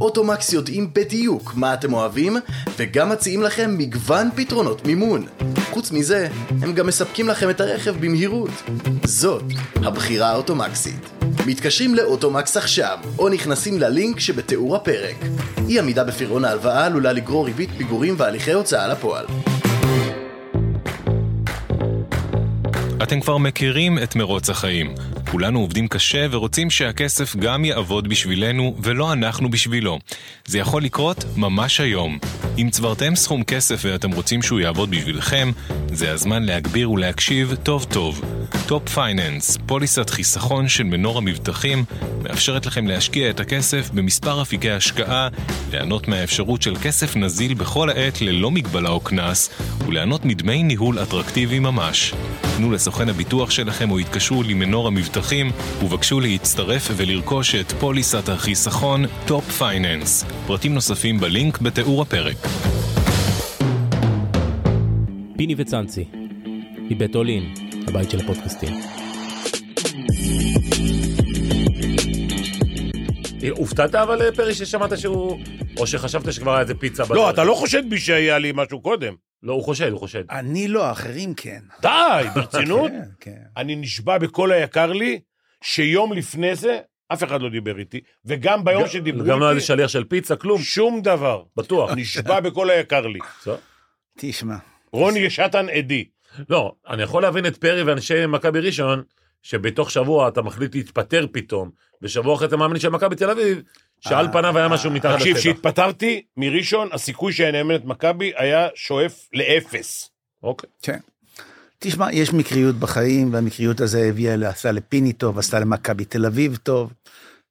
אוטומקס יודעים בדיוק מה אתם אוהבים, וגם מציעים לכם מגוון פתרונות מימון. חוץ מזה, הם גם מספקים לכם את הרכב במהירות. זאת הבחירה האוטומקסית. מתקשרים לאוטומקס עכשיו, או נכנסים ללינק שבתיאור הפרק. אי עמידה בפירעון ההלוואה עלולה לגרור ריבית פיגורים והליכי הוצאה לפועל. אתם כבר מכירים את מרוץ החיים. כולנו עובדים קשה ורוצים שהכסף גם יעבוד בשבילנו ולא אנחנו בשבילו. זה יכול לקרות ממש היום. אם צברתם סכום כסף ואתם רוצים שהוא יעבוד בשבילכם, זה הזמן להגביר ולהקשיב טוב טוב. Top Finance, פוליסת חיסכון של מנורה מבטחים, מאפשרת לכם להשקיע את הכסף במספר אפיקי השקעה, ליהנות מהאפשרות של כסף נזיל בכל העת ללא מגבלה או קנס, וליהנות מדמי ניהול אטרקטיבי ממש. תנו לסוכן הביטוח שלכם או התקשרו למנורה מבטחים ובקשו להצטרף ולרכוש את פוליסת החיסכון Top Finance. פרטים נוספים בלינק בתיאור הפרק. פיני וצאנצי, מבית All In, הבית של הפודקאסטים. הופתעת אבל פרי ששמעת שהוא... או שחשבת שכבר היה איזה פיצה בדרך? לא, אתה לא חושד בי שהיה לי משהו קודם. לא, הוא חושד, הוא חושד. אני לא, האחרים כן. די, ברצינות? כן, כן. אני נשבע בכל היקר לי, שיום לפני זה, אף אחד לא דיבר איתי, וגם ביום שדיברו גם לא איתי, איזה שליח של פיצה, כלום. שום דבר. בטוח. נשבע בכל היקר לי. תשמע, רוני שטן עדי. לא, אני יכול להבין את פרי ואנשי מכבי ראשון, שבתוך שבוע אתה מחליט להתפטר פתאום, ושבוע אחרי אתה מאמין של מכבי תל אביב, שעל אה, פניו היה משהו מתחת תקשיב, לטבע. כשהתפטרתי מראשון, הסיכוי שאני אאמן את מכבי היה שואף לאפס. אוקיי. כן. תשמע, יש מקריות בחיים, והמקריות הזה הביאה, עשה לפיני טוב, עשתה למכבי תל אביב טוב.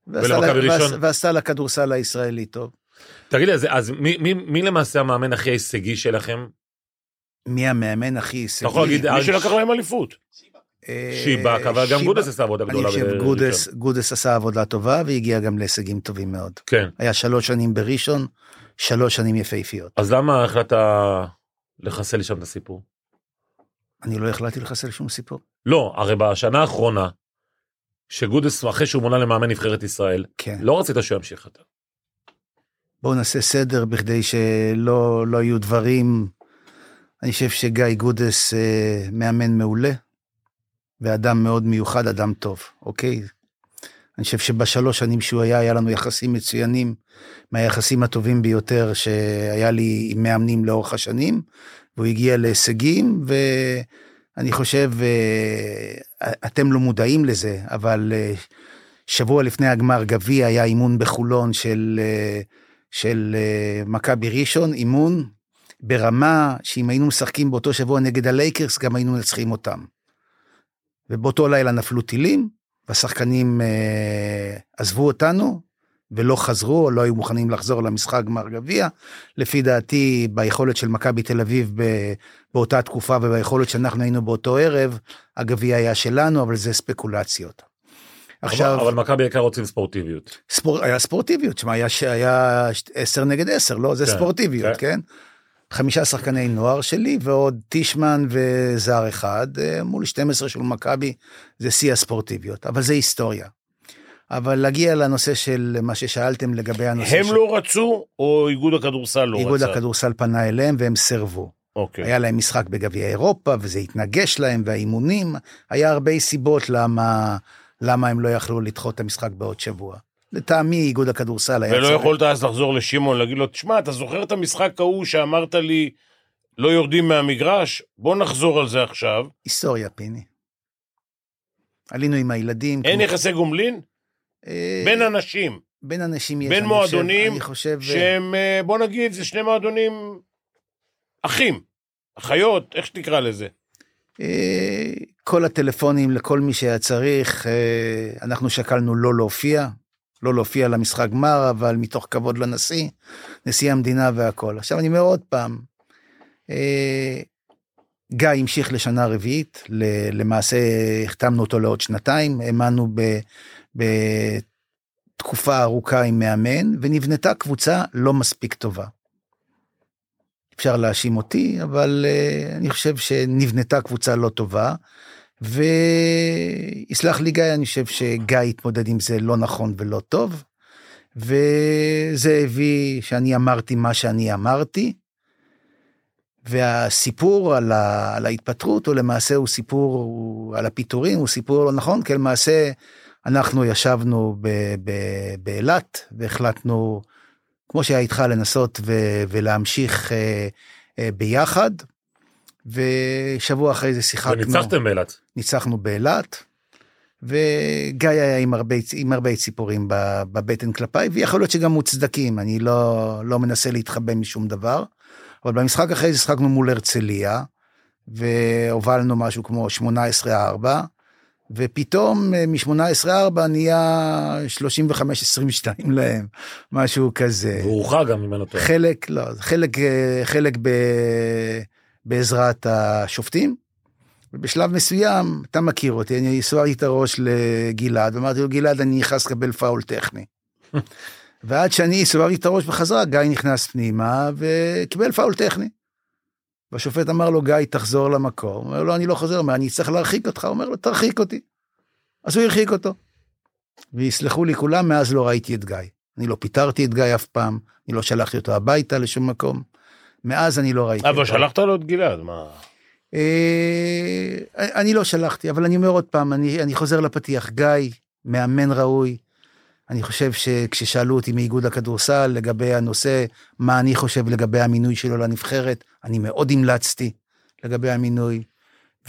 ועשתה ולמכבי לה- ראשון? ועש- ועשתה לכדורסל הישראלי טוב. תגיד לי, אז, אז מי, מי, מי למעשה המאמן הכי הישגי שלכם? מי המאמן הכי הישגי? אתה יכול להגיד, מי שלקח להם אליפות. אה, שיבק, אבל גם. גודס עשה עבודה אני גדולה. חושב בראשון. גודס, גודס עשה עבודה טובה והגיע גם להישגים טובים מאוד. כן. היה שלוש שנים בראשון, שלוש שנים יפהפיות. אז למה החלטת לחסל שם את הסיפור? אני לא החלטתי לחסל שום סיפור. לא, הרי בשנה האחרונה, שגודס, אחרי שהוא מונה למאמן נבחרת ישראל, כן. לא רצית שהוא ימשיך יותר. בואו נעשה סדר בכדי שלא לא יהיו דברים. אני חושב שגיא גודס אה, מאמן מעולה, ואדם מאוד מיוחד, אדם טוב, אוקיי? אני חושב שבשלוש שנים שהוא היה, היה לנו יחסים מצוינים, מהיחסים הטובים ביותר שהיה לי עם מאמנים לאורך השנים, והוא הגיע להישגים, ואני חושב, אה, אתם לא מודעים לזה, אבל אה, שבוע לפני הגמר גביע היה אימון בחולון של, אה, של מכבי ראשון, אימון ברמה שאם היינו משחקים באותו שבוע נגד הלייקרס, גם היינו מנצחים אותם. ובאותו לילה נפלו טילים, והשחקנים אה, עזבו אותנו, ולא חזרו, או לא היו מוכנים לחזור למשחק גמר גביע. לפי דעתי, ביכולת של מכבי תל אביב ב- באותה תקופה וביכולת שאנחנו היינו באותו ערב, הגביע היה שלנו, אבל זה ספקולציות. עכשיו... אבל, מכבי בעיקר רוצים ספורטיביות. ספור, היה ספורטיביות, שמע, היה, היה ש- עשר נגד עשר, לא? זה כן, ספורטיביות, כן. כן? חמישה שחקני נוער שלי ועוד טישמן וזר אחד, אה, מול 12 של מכבי, זה שיא הספורטיביות, אבל זה היסטוריה. אבל להגיע לנושא של מה ששאלתם לגבי הנושא הם של... לא רצו, או איגוד הכדורסל לא איגוד רצה? הכדורסל פנה אליהם והם סירבו. אוקיי. היה להם משחק בגביע אירופה וזה התנגש להם והאימונים, היה הרבה סיבות למה, למה הם לא יכלו לדחות את המשחק בעוד שבוע. לטעמי איגוד הכדורסל היה ולא צריך... יכולת אז לחזור לשמעון, להגיד לו, תשמע, אתה זוכר את המשחק ההוא שאמרת לי, לא יורדים מהמגרש? בוא נחזור על זה עכשיו. היסטוריה, פיני. עלינו עם הילדים. אין כמו- יחסי גומלין? אה, בין אנשים, בין אנשים יש, בין אני מועדונים אני חושב, אה, שהם, אה, בוא נגיד, זה שני מועדונים אחים, אחיות, איך שתקרא לזה. אה, כל הטלפונים לכל מי שהיה צריך, אנחנו שקלנו לא להופיע, לא להופיע למשחק גמר, אבל מתוך כבוד לנשיא, נשיא המדינה והכל. עכשיו אני אומר עוד פעם, אה, גיא המשיך לשנה רביעית, למעשה החתמנו אותו לעוד שנתיים, האמנו בתקופה ארוכה עם מאמן, ונבנתה קבוצה לא מספיק טובה. אפשר להאשים אותי, אבל uh, אני חושב שנבנתה קבוצה לא טובה, ויסלח לי גיא, אני חושב שגיא התמודד עם זה לא נכון ולא טוב, וזה הביא שאני אמרתי מה שאני אמרתי, והסיפור על, ה, על ההתפטרות הוא למעשה הוא סיפור הוא, על הפיטורים הוא סיפור לא נכון כי למעשה אנחנו ישבנו באילת והחלטנו כמו שהיה איתך לנסות ו, ולהמשיך אה, אה, ביחד. ושבוע אחרי זה שיחקנו, וניצחתם באילת. ניצחנו באילת. וגיא היה עם הרבה, עם הרבה ציפורים בבטן כלפיי, ויכול להיות שגם מוצדקים, אני לא, לא מנסה להתחבא משום דבר. אבל במשחק אחרי זה שחקנו מול הרצליה, והובלנו משהו כמו 18-4, ופתאום אה, מ-18-4 נהיה 35-22 להם, משהו כזה. והוא הורחק גם ממנו טוב. חלק, לא, חלק, אה, חלק ב, בעזרת השופטים. ובשלב מסוים, אתה מכיר אותי, אני הסברתי את הראש לגלעד, ואמרתי לו, גלעד, אני נכנס לקבל פאול טכני. ועד שאני הסברתי את הראש בחזרה, גיא נכנס פנימה וקיבל פאול טכני. והשופט אמר לו, גיא, תחזור למקום. הוא אומר לו, אני לא חוזר, אומר, אני צריך להרחיק אותך. הוא אומר לו, תרחיק אותי. אז הוא הרחיק אותו. ויסלחו לי כולם, מאז לא ראיתי את גיא. אני לא פיטרתי את גיא אף פעם, אני לא שלחתי אותו הביתה לשום מקום. מאז אני לא ראיתי אבל. שלחת לו את גלעד, מה? אה, אני לא שלחתי, אבל אני אומר עוד פעם, אני, אני חוזר לפתיח, גיא, מאמן ראוי. אני חושב שכששאלו אותי מאיגוד הכדורסל לגבי הנושא, מה אני חושב לגבי המינוי שלו לנבחרת, אני מאוד המלצתי לגבי המינוי.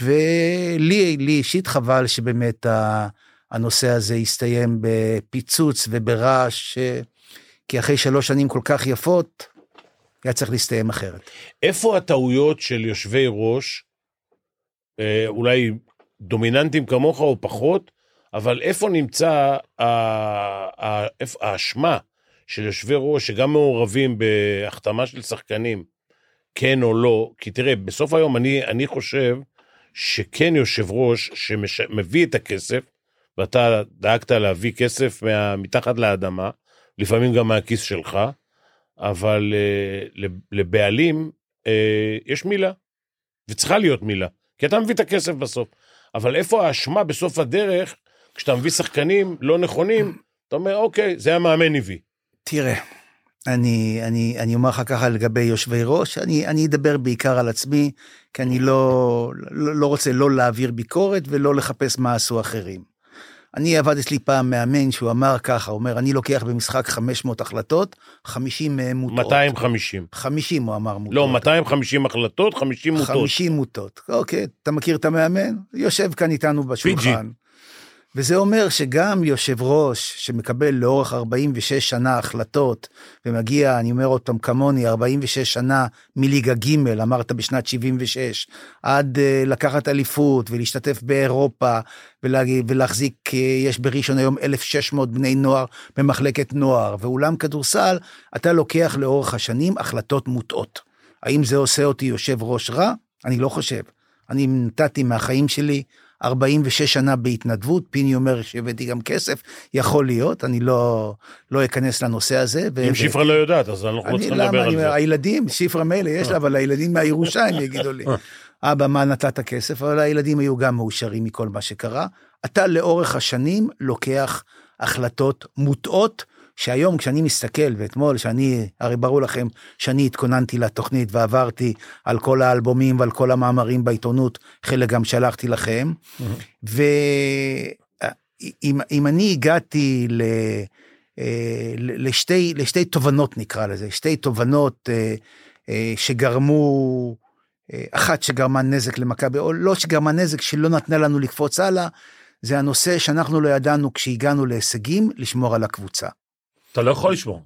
ולי לי אישית חבל שבאמת הנושא הזה הסתיים בפיצוץ וברעש, כי אחרי שלוש שנים כל כך יפות, היה צריך להסתיים אחרת. איפה הטעויות של יושבי ראש, אה, אולי דומיננטים כמוך או פחות, אבל איפה נמצא האשמה של יושבי ראש שגם מעורבים בהחתמה של שחקנים, כן או לא? כי תראה, בסוף היום אני, אני חושב שכן יושב ראש שמביא את הכסף, ואתה דאגת להביא כסף מה, מתחת לאדמה, לפעמים גם מהכיס שלך, אבל uh, לבעלים uh, יש מילה, וצריכה להיות מילה, כי אתה מביא את הכסף בסוף. אבל איפה האשמה בסוף הדרך, כשאתה מביא שחקנים לא נכונים, אתה אומר, אוקיי, זה המאמן הביא. תראה, אני, אני, אני אומר לך ככה לגבי יושבי ראש, אני, אני אדבר בעיקר על עצמי, כי אני לא, לא, לא רוצה לא להעביר ביקורת ולא לחפש מה עשו אחרים. אני עבד אצלי פעם מאמן שהוא אמר ככה, הוא אומר, אני לוקח במשחק 500 החלטות, 50 מהם מוטעות. 250. 50 הוא אמר מוטעות. לא, 250 החלטות, 50 מוטות. 50 מוטות. אוקיי, אתה מכיר את המאמן? יושב כאן איתנו בשולחן. וזה אומר שגם יושב ראש שמקבל לאורך 46 שנה החלטות, ומגיע, אני אומר עוד פעם, כמוני, 46 שנה מליגה ג', אמרת בשנת 76, עד uh, לקחת אליפות ולהשתתף באירופה, ולהחזיק, uh, יש בראשון היום 1,600 בני נוער במחלקת נוער, ואולם כדורסל, אתה לוקח לאורך השנים החלטות מוטעות. האם זה עושה אותי יושב ראש רע? אני לא חושב. אני נתתי מהחיים שלי 46 שנה בהתנדבות, פיני אומר שהבאתי גם כסף, יכול להיות, אני לא, לא אכנס לנושא הזה. אם שפרה לא יודעת, אז אנחנו לא צריכים למה, לדבר אני, על זה. הילדים, שפרה מילא יש לה, אבל הילדים מהירושה הם יגידו לי, אבא, מה נתת כסף? אבל הילדים היו גם מאושרים מכל מה שקרה. אתה לאורך השנים לוקח החלטות מוטעות, שהיום כשאני מסתכל, ואתמול, שאני, הרי ברור לכם שאני התכוננתי לתוכנית ועברתי על כל האלבומים ועל כל המאמרים בעיתונות, חלק גם שלחתי לכם, ואם אני הגעתי ל... אה, לשתי, לשתי תובנות נקרא לזה, שתי תובנות אה, אה, שגרמו, אה, אחת שגרמה נזק למכבי, או לא שגרמה נזק, שלא נתנה לנו לקפוץ הלאה, זה הנושא שאנחנו לא ידענו כשהגענו להישגים, לשמור על הקבוצה. אתה לא יכול לשמור.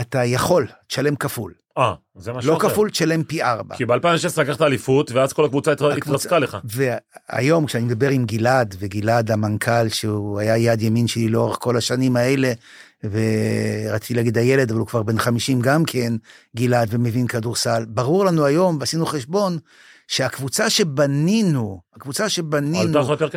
אתה יכול, תשלם כפול. אה, זה משהו לא אחר. כפול, תשלם פי ארבע. כי ב-2016 לקחת אליפות, ואז כל הקבוצה- התרסקה לך. והיום כשאני מדבר עם גלעד, וגלעד המנכ"ל שהוא היה יד ימין שלי לאורך כל השנים האלה, ורציתי להגיד הילד, אבל הוא כבר בן 50 גם כן, גלעד, ומבין כדורסל. ברור לנו היום, ועשינו חשבון, שהקבוצה שבנינו, הקבוצה שבנינו.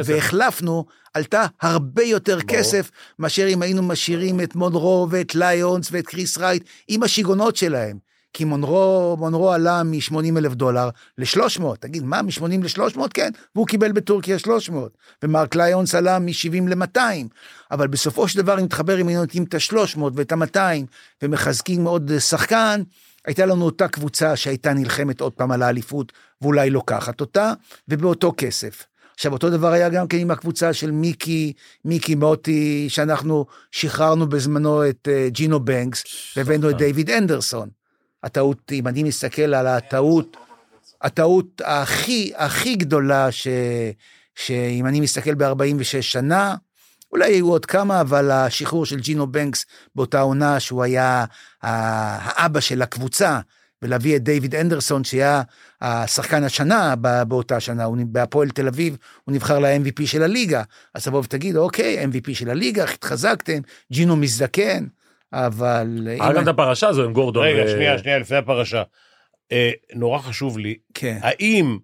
והחלפנו, עלתה הרבה יותר ברור. כסף מאשר אם היינו משאירים את מונרו ואת ליונס ואת קריס רייט עם השיגעונות שלהם. כי מונרו, מונרו עלה מ-80 אלף דולר ל-300. תגיד, מה, מ-80 ל-300? כן, והוא קיבל בטורקיה 300. ומרק ליונס עלה מ-70 ל-200. אבל בסופו של דבר, אם תחבר, אם היינו נותנים את ה-300 ואת ה-200, ומחזקים עוד שחקן, הייתה לנו אותה קבוצה שהייתה נלחמת עוד פעם על האליפות, ואולי לוקחת אותה, ובאותו כסף. עכשיו, אותו דבר היה גם כן עם הקבוצה של מיקי, מיקי מוטי, שאנחנו שחררנו בזמנו את אה, ג'ינו בנקס, והבאנו את דיוויד אנדרסון. הטעות, אם אני מסתכל על הטעות, הטעות הכי, הכי גדולה, ש, שאם אני מסתכל ב-46 שנה, אולי היו עוד כמה, אבל השחרור של ג'ינו בנקס באותה עונה, שהוא היה ה- האבא של הקבוצה, ולהביא את דיוויד אנדרסון, שהיה השחקן השנה באותה שנה, הוא בהפועל תל אביב, הוא נבחר ל-MVP של הליגה. אז תבוא ותגיד, אוקיי, MVP של הליגה, התחזקתם, ג'ינו מזדקן, אבל... היה אם- גם את הפרשה הזו עם גורדון. רגע, שנייה, שנייה, לפני הפרשה. אה, נורא חשוב לי, כן, האם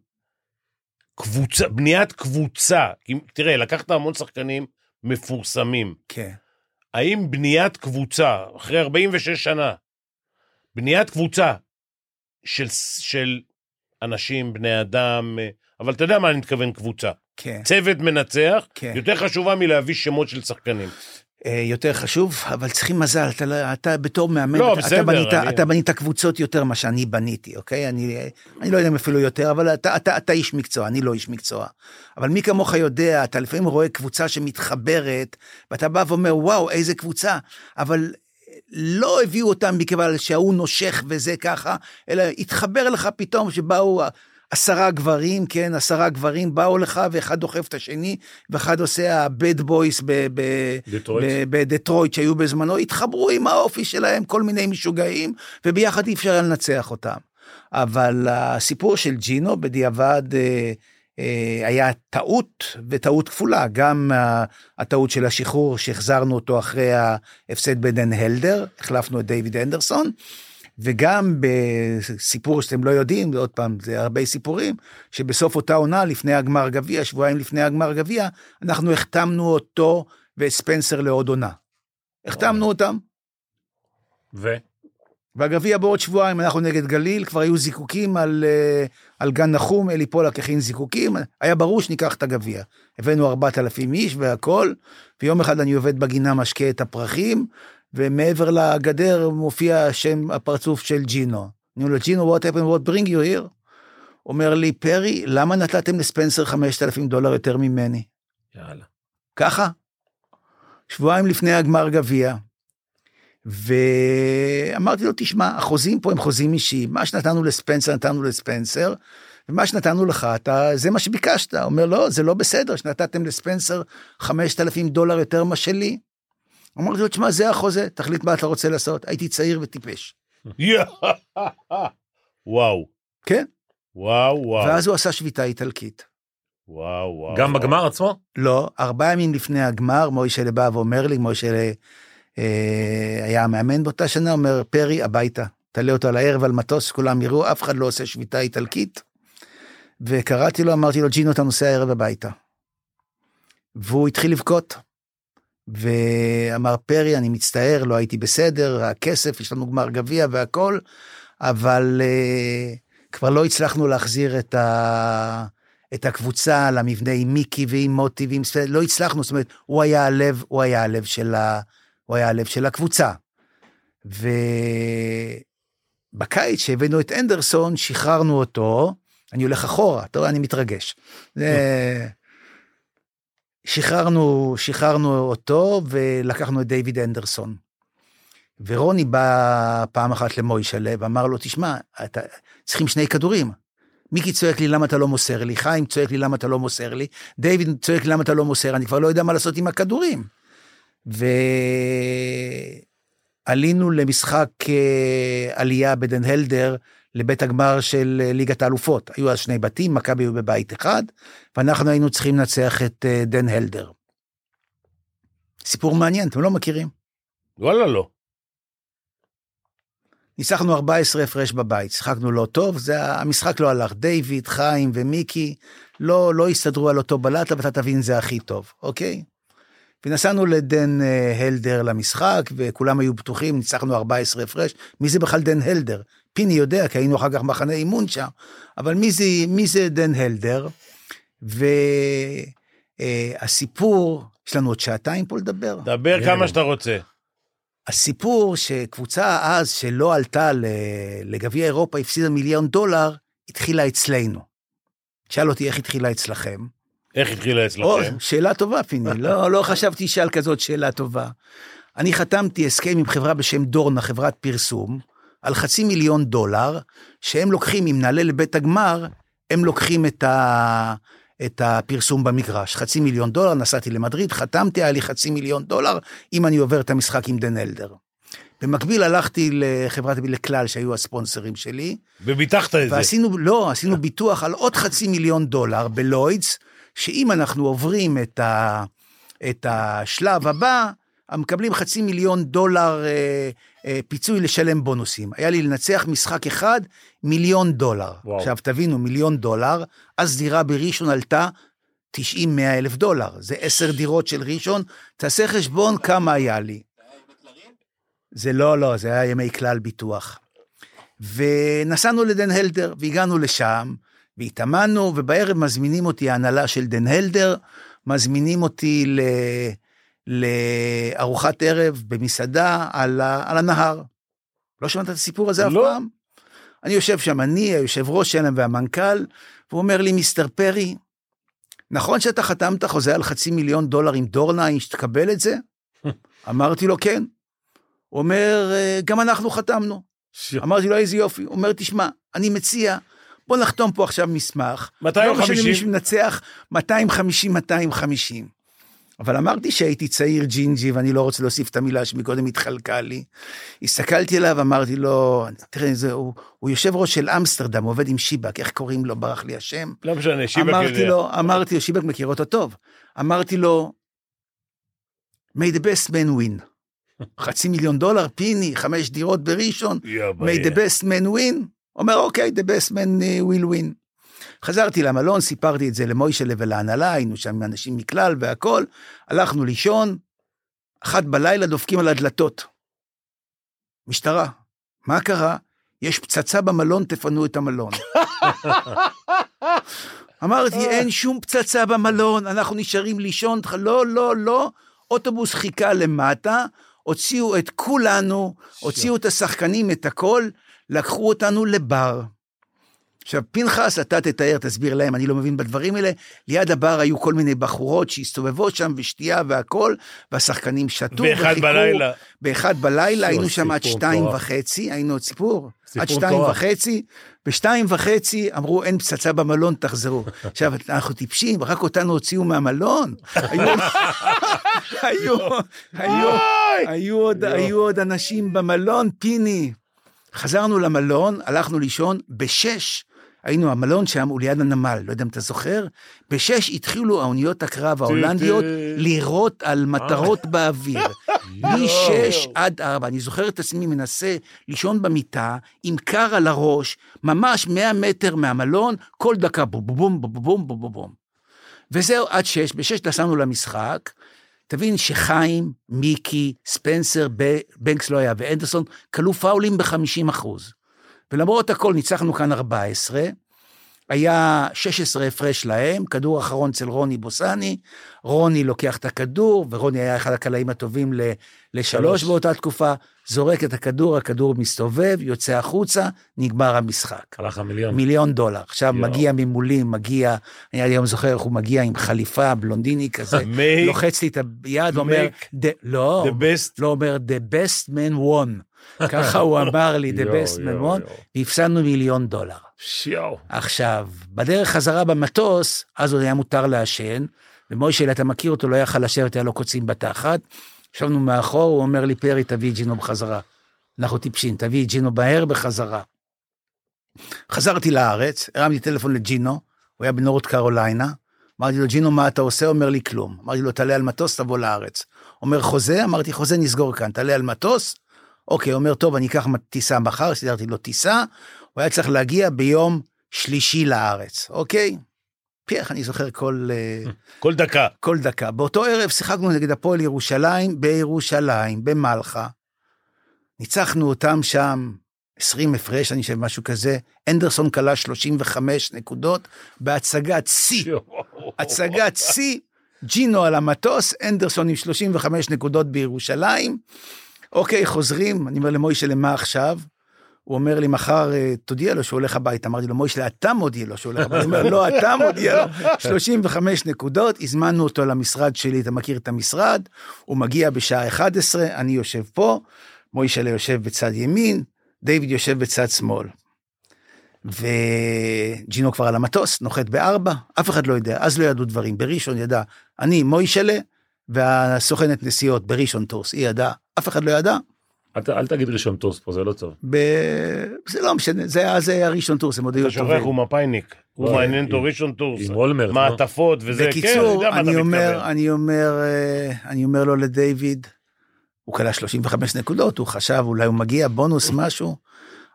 קבוצה, בניית קבוצה, תראה, לקחת המון שחקנים מפורסמים, כן. האם בניית קבוצה, אחרי 46 שנה, בניית קבוצה של, של אנשים, בני אדם, אבל אתה יודע מה אני מתכוון קבוצה. כן, צוות מנצח, כן. יותר חשובה מלהביא שמות של שחקנים. אה, יותר חשוב, אבל צריכים מזל, אתה, לא- אתה בתור מאמן, לא, אתה, בסדר, אתה, בנית, אני- אתה בנית קבוצות יותר ממה שאני בניתי, אוקיי? אני, אני לא יודע אם אפילו יותר, אבל אתה, אתה, אתה איש מקצוע, אני לא איש מקצוע. אבל מי כמוך יודע, אתה לפעמים רואה קבוצה שמתחברת, ואתה בא ואומר, וואו, איזה קבוצה, אבל לא הביאו אותם מכיוון שההוא נושך וזה ככה, אלא התחבר לך פתאום שבאו עשרה גברים, כן, עשרה גברים באו לך, ואחד דוחף את השני, ואחד עושה ה-bad boys בדטרויט שהיו בזמנו, התחברו עם האופי שלהם, כל מיני משוגעים, וביחד אי אפשר היה לנצח אותם. אבל הסיפור של ג'ינו בדיעבד אה, אה, היה טעות, וטעות כפולה, גם אה, הטעות של השחרור שהחזרנו אותו אחרי ההפסד בדן הלדר, החלפנו את דיוויד אנדרסון, וגם בסיפור שאתם לא יודעים, עוד פעם, זה הרבה סיפורים, שבסוף אותה עונה, לפני הגמר גביע, שבועיים לפני הגמר גביע, אנחנו החתמנו אותו ואת ספנסר לעוד עונה. החתמנו אותם, ו? והגביע בעוד שבועיים, אנחנו נגד גליל, כבר היו זיקוקים על, אה, על גן נחום, אלי פולק הכין זיקוקים, היה ברור שניקח את הגביע. הבאנו 4,000 איש והכל, ויום אחד אני עובד בגינה משקה את הפרחים, ומעבר לגדר מופיע שם הפרצוף של ג'ינו. אני אומר לו, ג'ינו, what happened, what bring you here? אומר לי, פרי, למה נתתם לספנסר 5,000 דולר יותר ממני? יאללה. ככה. שבועיים לפני הגמר גביע. ואמרתי לו, תשמע, החוזים פה הם חוזים אישיים, מה שנתנו לספנסר, נתנו לספנסר, ומה שנתנו לך, אתה, זה מה שביקשת. אומר, לא, זה לא בסדר, שנתתם לספנסר 5,000 דולר יותר מה שלי. אמרתי לו, תשמע, זה החוזה, תחליט מה אתה רוצה לעשות. הייתי צעיר וטיפש. וואו, כן. וואו, וואו, ואז הוא עשה שביתה איטלקית. וואו, וואו. גם וואו. בגמר עצמו? לא, ארבעה ימים לפני הגמר, מוישה בא ואומר לי, מוישה אה, היה המאמן באותה שנה, אומר, פרי, הביתה. תעלה אותו על הערב על מטוס, כולם יראו, אף אחד לא עושה שביתה איטלקית. וקראתי לו, אמרתי לו, ג'ינו, אתה נוסע הערב הביתה. והוא התחיל לבכות. ואמר, פרי, אני מצטער, לא הייתי בסדר, הכסף, יש לנו גמר גביע והכל, אבל אה, כבר לא הצלחנו להחזיר את ה... את הקבוצה למבנה עם מיקי ועם מוטי ועם ספרד, לא הצלחנו, זאת אומרת, הוא היה הלב, הוא היה הלב של, ה, הוא היה הלב של הקבוצה. ובקיץ שהבאנו את אנדרסון, שחררנו אותו, אני הולך אחורה, אתה רואה, אני מתרגש. זה... שחררנו, שחררנו אותו ולקחנו את דיוויד אנדרסון. ורוני בא פעם אחת למוישלה ואמר לו, תשמע, אתה, צריכים שני כדורים. מיקי צועק לי למה אתה לא מוסר לי, חיים צועק לי למה אתה לא מוסר לי, דיוויד צועק לי למה אתה לא מוסר, אני כבר לא יודע מה לעשות עם הכדורים. ועלינו למשחק אה, עלייה בדן הלדר לבית הגמר של אה, ליגת האלופות. היו אז שני בתים, מכבי היו בבית אחד, ואנחנו היינו צריכים לנצח את אה, דן הלדר. סיפור מעניין, אתם לא מכירים. וואלה, לא. ניצחנו 14 הפרש בבית, שיחקנו לא טוב, זה, המשחק לא הלך. דיוויד, חיים ומיקי לא, לא הסתדרו על אותו בלטה, ואתה תבין, זה הכי טוב, אוקיי? ונסענו לדן אה, הלדר למשחק, וכולם היו בטוחים, ניצחנו 14 הפרש. מי זה בכלל דן הלדר? פיני יודע, כי היינו אחר כך מחנה אימון שם, אבל מי זה, מי זה דן הלדר? והסיפור, יש לנו עוד שעתיים פה לדבר. דבר כמה שאתה רוצה. הסיפור שקבוצה אז שלא עלתה ל- לגביע אירופה, הפסידה מיליון דולר, התחילה אצלנו. שאל אותי איך התחילה אצלכם. איך התחילה או, אצלכם? שאלה טובה, פיני, לא, לא חשבתי שעל כזאת שאלה טובה. אני חתמתי הסכם עם חברה בשם דורנה, חברת פרסום, על חצי מיליון דולר, שהם לוקחים, אם נעלה לבית הגמר, הם לוקחים את, ה, את הפרסום במגרש. חצי מיליון דולר, נסעתי למדריד, חתמתי, היה לי חצי מיליון דולר, אם אני עובר את המשחק עם דן אלדר. במקביל הלכתי לחברת לכלל, שהיו הספונסרים שלי, וביטחת את זה. ועשינו, לא, עשינו ביטוח על עוד חצי מיליון דולר בלוידס, שאם אנחנו עוברים את, ה, את השלב הבא, מקבלים חצי מיליון דולר אה, אה, פיצוי לשלם בונוסים. היה לי לנצח משחק אחד, מיליון דולר. וואו. עכשיו תבינו, מיליון דולר, אז דירה בראשון עלתה 90-100 אלף דולר. זה עשר דירות של ראשון, תעשה חשבון כמה היה לי. זה לא, לא, זה היה ימי כלל ביטוח. ונסענו לדן הלדר, והגענו לשם, והתאמנו, ובערב מזמינים אותי ההנהלה של דן הלדר, מזמינים אותי ל... לארוחת ערב במסעדה על, ה... על הנהר. לא שמעת את הסיפור הזה אף לא. פעם? אני יושב שם, אני, היושב ראש שלהם והמנכ"ל, והוא אומר לי, מיסטר פרי, נכון שאתה חתמת חוזה על חצי מיליון דולר עם דורנאי, שתקבל את זה? אמרתי לו, כן. הוא אומר, "אה, גם אנחנו חתמנו. אמרתי לו, איזה יופי. הוא אומר, תשמע, אני מציע, בוא נחתום פה עכשיו מסמך. לא משנה 250? מי שמנצח, 250, 250. אבל אמרתי שהייתי צעיר ג'ינג'י ואני לא רוצה להוסיף את המילה שמקודם התחלקה לי. הסתכלתי עליו, אמרתי לו, תראה, זה, הוא, הוא יושב ראש של אמסטרדם, עובד עם שיבק, איך קוראים לו? ברח לי השם. לא משנה, שיבק אמרתי יודע. לו, אמרתי לו, שיבק מכיר אותו טוב. אמרתי לו, may the best man win. חצי מיליון דולר, פיני, חמש דירות בראשון, יא may בעיה. the best man win. אומר, אוקיי, the best man uh, will win. חזרתי למלון, סיפרתי את זה למוישלה ולהנהלה, היינו שם אנשים מכלל והכול, הלכנו לישון, אחת בלילה דופקים על הדלתות. משטרה, מה קרה? יש פצצה במלון, תפנו את המלון. אמרתי, אין שום פצצה במלון, אנחנו נשארים לישון. לא, לא, לא. אוטובוס חיכה למטה, הוציאו את כולנו, הוציאו את השחקנים, את הכל, לקחו אותנו לבר. עכשיו, פנחס, אתה תתאר, תסביר להם, אני לא מבין בדברים האלה. ליד הבר היו כל מיני בחורות שהסתובבות שם, ושתייה והכל, והשחקנים שתו באחד וחיכו. בלילה. באחד בלילה, היינו שם עד שתיים מטורף. וחצי, היינו עוד סיפור, סיפור עד שתיים מטורף. וחצי, בשתיים וחצי אמרו, אין פצצה במלון, תחזרו. עכשיו, אנחנו טיפשים, רק אותנו הוציאו מהמלון. היו, היו, היו, היו, עוד, היו עוד אנשים במלון, פיני. חזרנו למלון, הלכנו לישון, בשש, היינו, המלון שם הוא ליד הנמל, לא יודע אם אתה זוכר, בשש התחילו האוניות הקרב ההולנדיות לירות על מטרות באוויר. משש עד ארבע, אני זוכר את עצמי מנסה לישון במיטה, עם קר על הראש, ממש 100 מטר מהמלון, כל דקה בום בום בום בום בום בום. וזהו, עד שש, בשש נסענו למשחק. תבין שחיים, מיקי, ספנסר, בנקס לא היה, ואנדרסון, כלו פאולים ב-50 אחוז. ולמרות הכל ניצחנו כאן 14, היה 16 הפרש להם, כדור אחרון אצל רוני בוסני, רוני לוקח את הכדור, ורוני היה אחד הקלעים הטובים ל- לשלוש שלוש. באותה תקופה, זורק את הכדור, הכדור מסתובב, יוצא החוצה, נגמר המשחק. הלך המיליון. מיליון דולר. עכשיו יואו. מגיע ממולי, מגיע, אני היום זוכר איך הוא מגיע עם חליפה בלונדיני כזה, Make- לוחץ לי את היד, אומר, "The- לא, The best. לא אומר, the best man won. ככה הוא אמר לי, the best יואו. והפסדנו מיליון דולר. שיואו. עכשיו, בדרך חזרה במטוס, אז עוד היה מותר לעשן, ומוישל, אתה מכיר אותו, לא יכל לשבת, היה לו קוצים בתחת. ישבנו מאחור, הוא אומר לי, פרי, תביא את ג'ינו בחזרה. אנחנו טיפשים, תביא את ג'ינו מהר בחזרה. חזרתי לארץ, הרמתי טלפון לג'ינו, הוא היה בנורד קרוליינה, אמרתי לו, ג'ינו, מה אתה עושה? אומר לי, כלום. אמרתי לו, תעלה על מטוס, תבוא לארץ. אומר, חוזה? אמרתי, חוזה נסגור כאן, תעלה על מטוס? אוקיי, אומר, טוב, אני אקח טיסה מחר, סידרתי לו טיסה, הוא היה צריך להגיע ביום שלישי לארץ, אוקיי? פי איך אני זוכר כל, אה, כל דקה. כל דקה. באותו ערב שיחקנו נגד הפועל ירושלים בירושלים, במלחה. ניצחנו אותם שם 20 הפרש, אני חושב, משהו כזה. אנדרסון כלה 35 נקודות בהצגת שיא. הצגת שיא, ג'ינו על המטוס, אנדרסון עם 35 נקודות בירושלים. אוקיי, חוזרים, אני אומר למוישה, למה עכשיו? הוא אומר לי, מחר אה, תודיע לו שהוא הולך הביתה. אמרתי לו, מוישה, אתה מודיע לו שהוא הולך הביתה. הוא אומר, לא, אתה מודיע לו. 35 נקודות, הזמנו אותו למשרד שלי, אתה מכיר את המשרד, הוא מגיע בשעה 11, אני יושב פה, מוישה יושב בצד ימין, דיוויד יושב בצד שמאל. וג'ינו כבר על המטוס, נוחת בארבע, אף אחד לא יודע, אז לא ידעו דברים. בראשון ידע, אני מוישלה, והסוכנת נסיעות בראשון טורס, היא ידעה, אף אחד לא ידע. אל אל תגיד ראשון טורס פה, זה לא טוב. ב... זה לא משנה, זה היה זה היה ראשון טורס, הם עוד היו אתה שוכח, טובים. הוא מפא"יניק. הוא לא, מעניין אותו ראשון טורס. עם אולמרט, לא? מעטפות וזה, כן, אני בקיצור, יודע מה אתה אני אומר, מתכוון. אני אומר, אה, אני אומר לו לדיוויד, הוא כלה 35 נקודות, הוא חשב אולי הוא מגיע, בונוס משהו.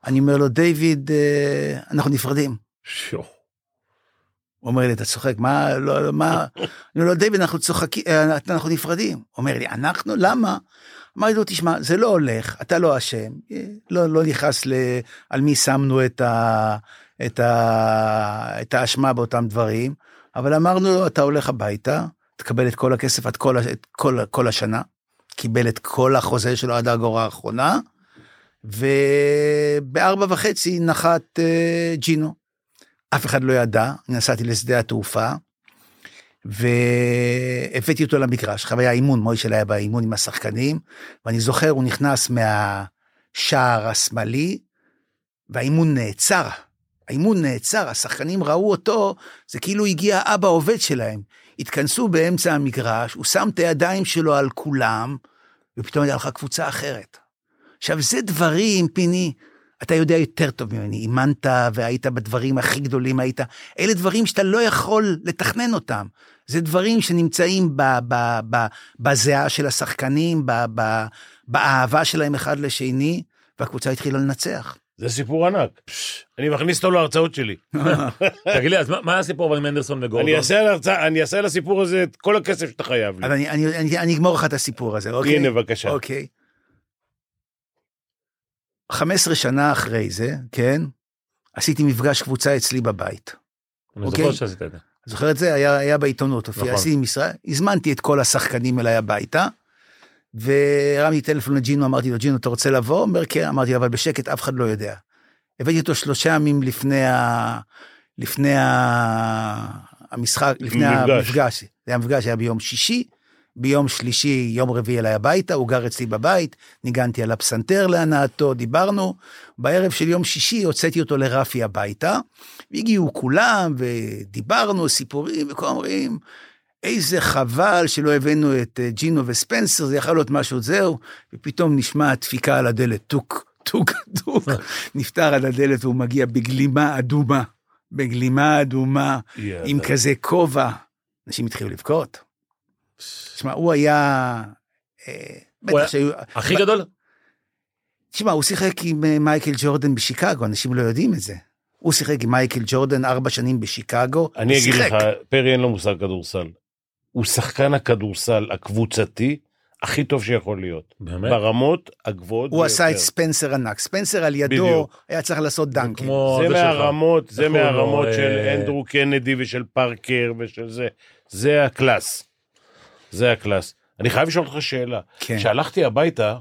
אני אומר לו, דיוויד, אה, אנחנו נפרדים. שו. הוא אומר לי, אתה צוחק, מה, לא, לא, מה? אני אומר לו, דיוויד, אנחנו צוחקים, אה, אנחנו נפרדים. אומר לי, אנחנו? למה? אמרתי לו, תשמע, זה לא הולך, אתה לא אשם, אה, לא, לא נכנס ל... על מי שמנו את, ה, את, ה, את האשמה באותם דברים, אבל אמרנו לו, אתה הולך הביתה, תקבל את כל הכסף עד כל, את כל, כל השנה, קיבל את כל החוזה שלו עד האגורה האחרונה, ובארבע וחצי נחת אה, ג'ינו. אף אחד לא ידע, נסעתי לשדה התעופה, והבאתי אותו למגרש, עכשיו היה אימון, מוישל היה באימון עם השחקנים, ואני זוכר, הוא נכנס מהשער השמאלי, והאימון נעצר. האימון נעצר, השחקנים ראו אותו, זה כאילו הגיע אבא עובד שלהם. התכנסו באמצע המגרש, הוא שם את הידיים שלו על כולם, ופתאום הייתה לך קבוצה אחרת. עכשיו, זה דברים, פיני, אתה יודע יותר טוב ממני, אימנת והיית בדברים הכי גדולים, היית... אלה דברים שאתה לא יכול לתכנן אותם. זה דברים שנמצאים ב, ב, ב, בזיעה של השחקנים, ב, ב, באהבה שלהם אחד לשני, והקבוצה התחילה לנצח. זה סיפור ענק. אני מכניס אותו להרצאות שלי. תגיד לי, אז מה- מה הסיפור עם אנדרסון וגורדון? אני אעשה הסיפור הזה את כל הכסף שאתה חייב לי. אבל אני, אני, אני, אני אגמור לך את הסיפור הזה, אוקיי? הנה, בבקשה. אוקיי. 15 שנה אחרי זה, כן, עשיתי מפגש קבוצה אצלי בבית. אני אוקיי. זוכר שעשית את זה. זוכר את זה? היה, היה בעיתונות, נכון. עשיתי משרה, הזמנתי את כל השחקנים אליי הביתה, והרמתי טלפון לג'ינו, אמרתי לו, ג'ינו, אתה רוצה לבוא? הוא אומר, כן, אמרתי לו, אבל בשקט, אף אחד לא יודע. הבאתי אותו שלושה ימים לפני, ה... לפני ה... המשחק, לפני מפגש. המפגש. זה היה מפגש, היה ביום שישי, ביום שלישי, יום רביעי אליי הביתה, הוא גר אצלי בבית, ניגנתי על הפסנתר להנאתו, דיברנו. בערב של יום שישי הוצאתי אותו לרפי הביתה, והגיעו כולם, ודיברנו, סיפורים, וכולם אומרים, איזה חבל שלא הבאנו את אה, ג'ינו וספנסר, זה יכול להיות משהו, זהו, ופתאום נשמע דפיקה על הדלת, טוק, טוק, טוק, נפתחת הדלת והוא מגיע בגלימה אדומה, בגלימה אדומה, עם כזה כובע. אנשים התחילו לבכות. תשמע, הוא היה... אה, הוא היה- שהיו... הכי גדול? תשמע, הוא שיחק עם אה, מייקל ג'ורדן בשיקגו, אנשים לא יודעים את זה. הוא שיחק עם מייקל ג'ורדן ארבע שנים בשיקגו. אני אגיד. לך, פרי אין לו מושג כדורסל. הוא שחקן הכדורסל הקבוצתי הכי טוב שיכול להיות. באמת? ברמות הגבוהות הוא עשה את ביותר. ספנסר ענק. ספנסר על ידו בדיוק. היה צריך לעשות דנקים. זה זה. מהרמות, זה? מהרמות של אה, אנדרו קנדי ושל פארקר ושל זה. זה הקלאס. זה הקלאס. אני חייב לשאול אותך שאלה. כן. כשהלכתי הביתה,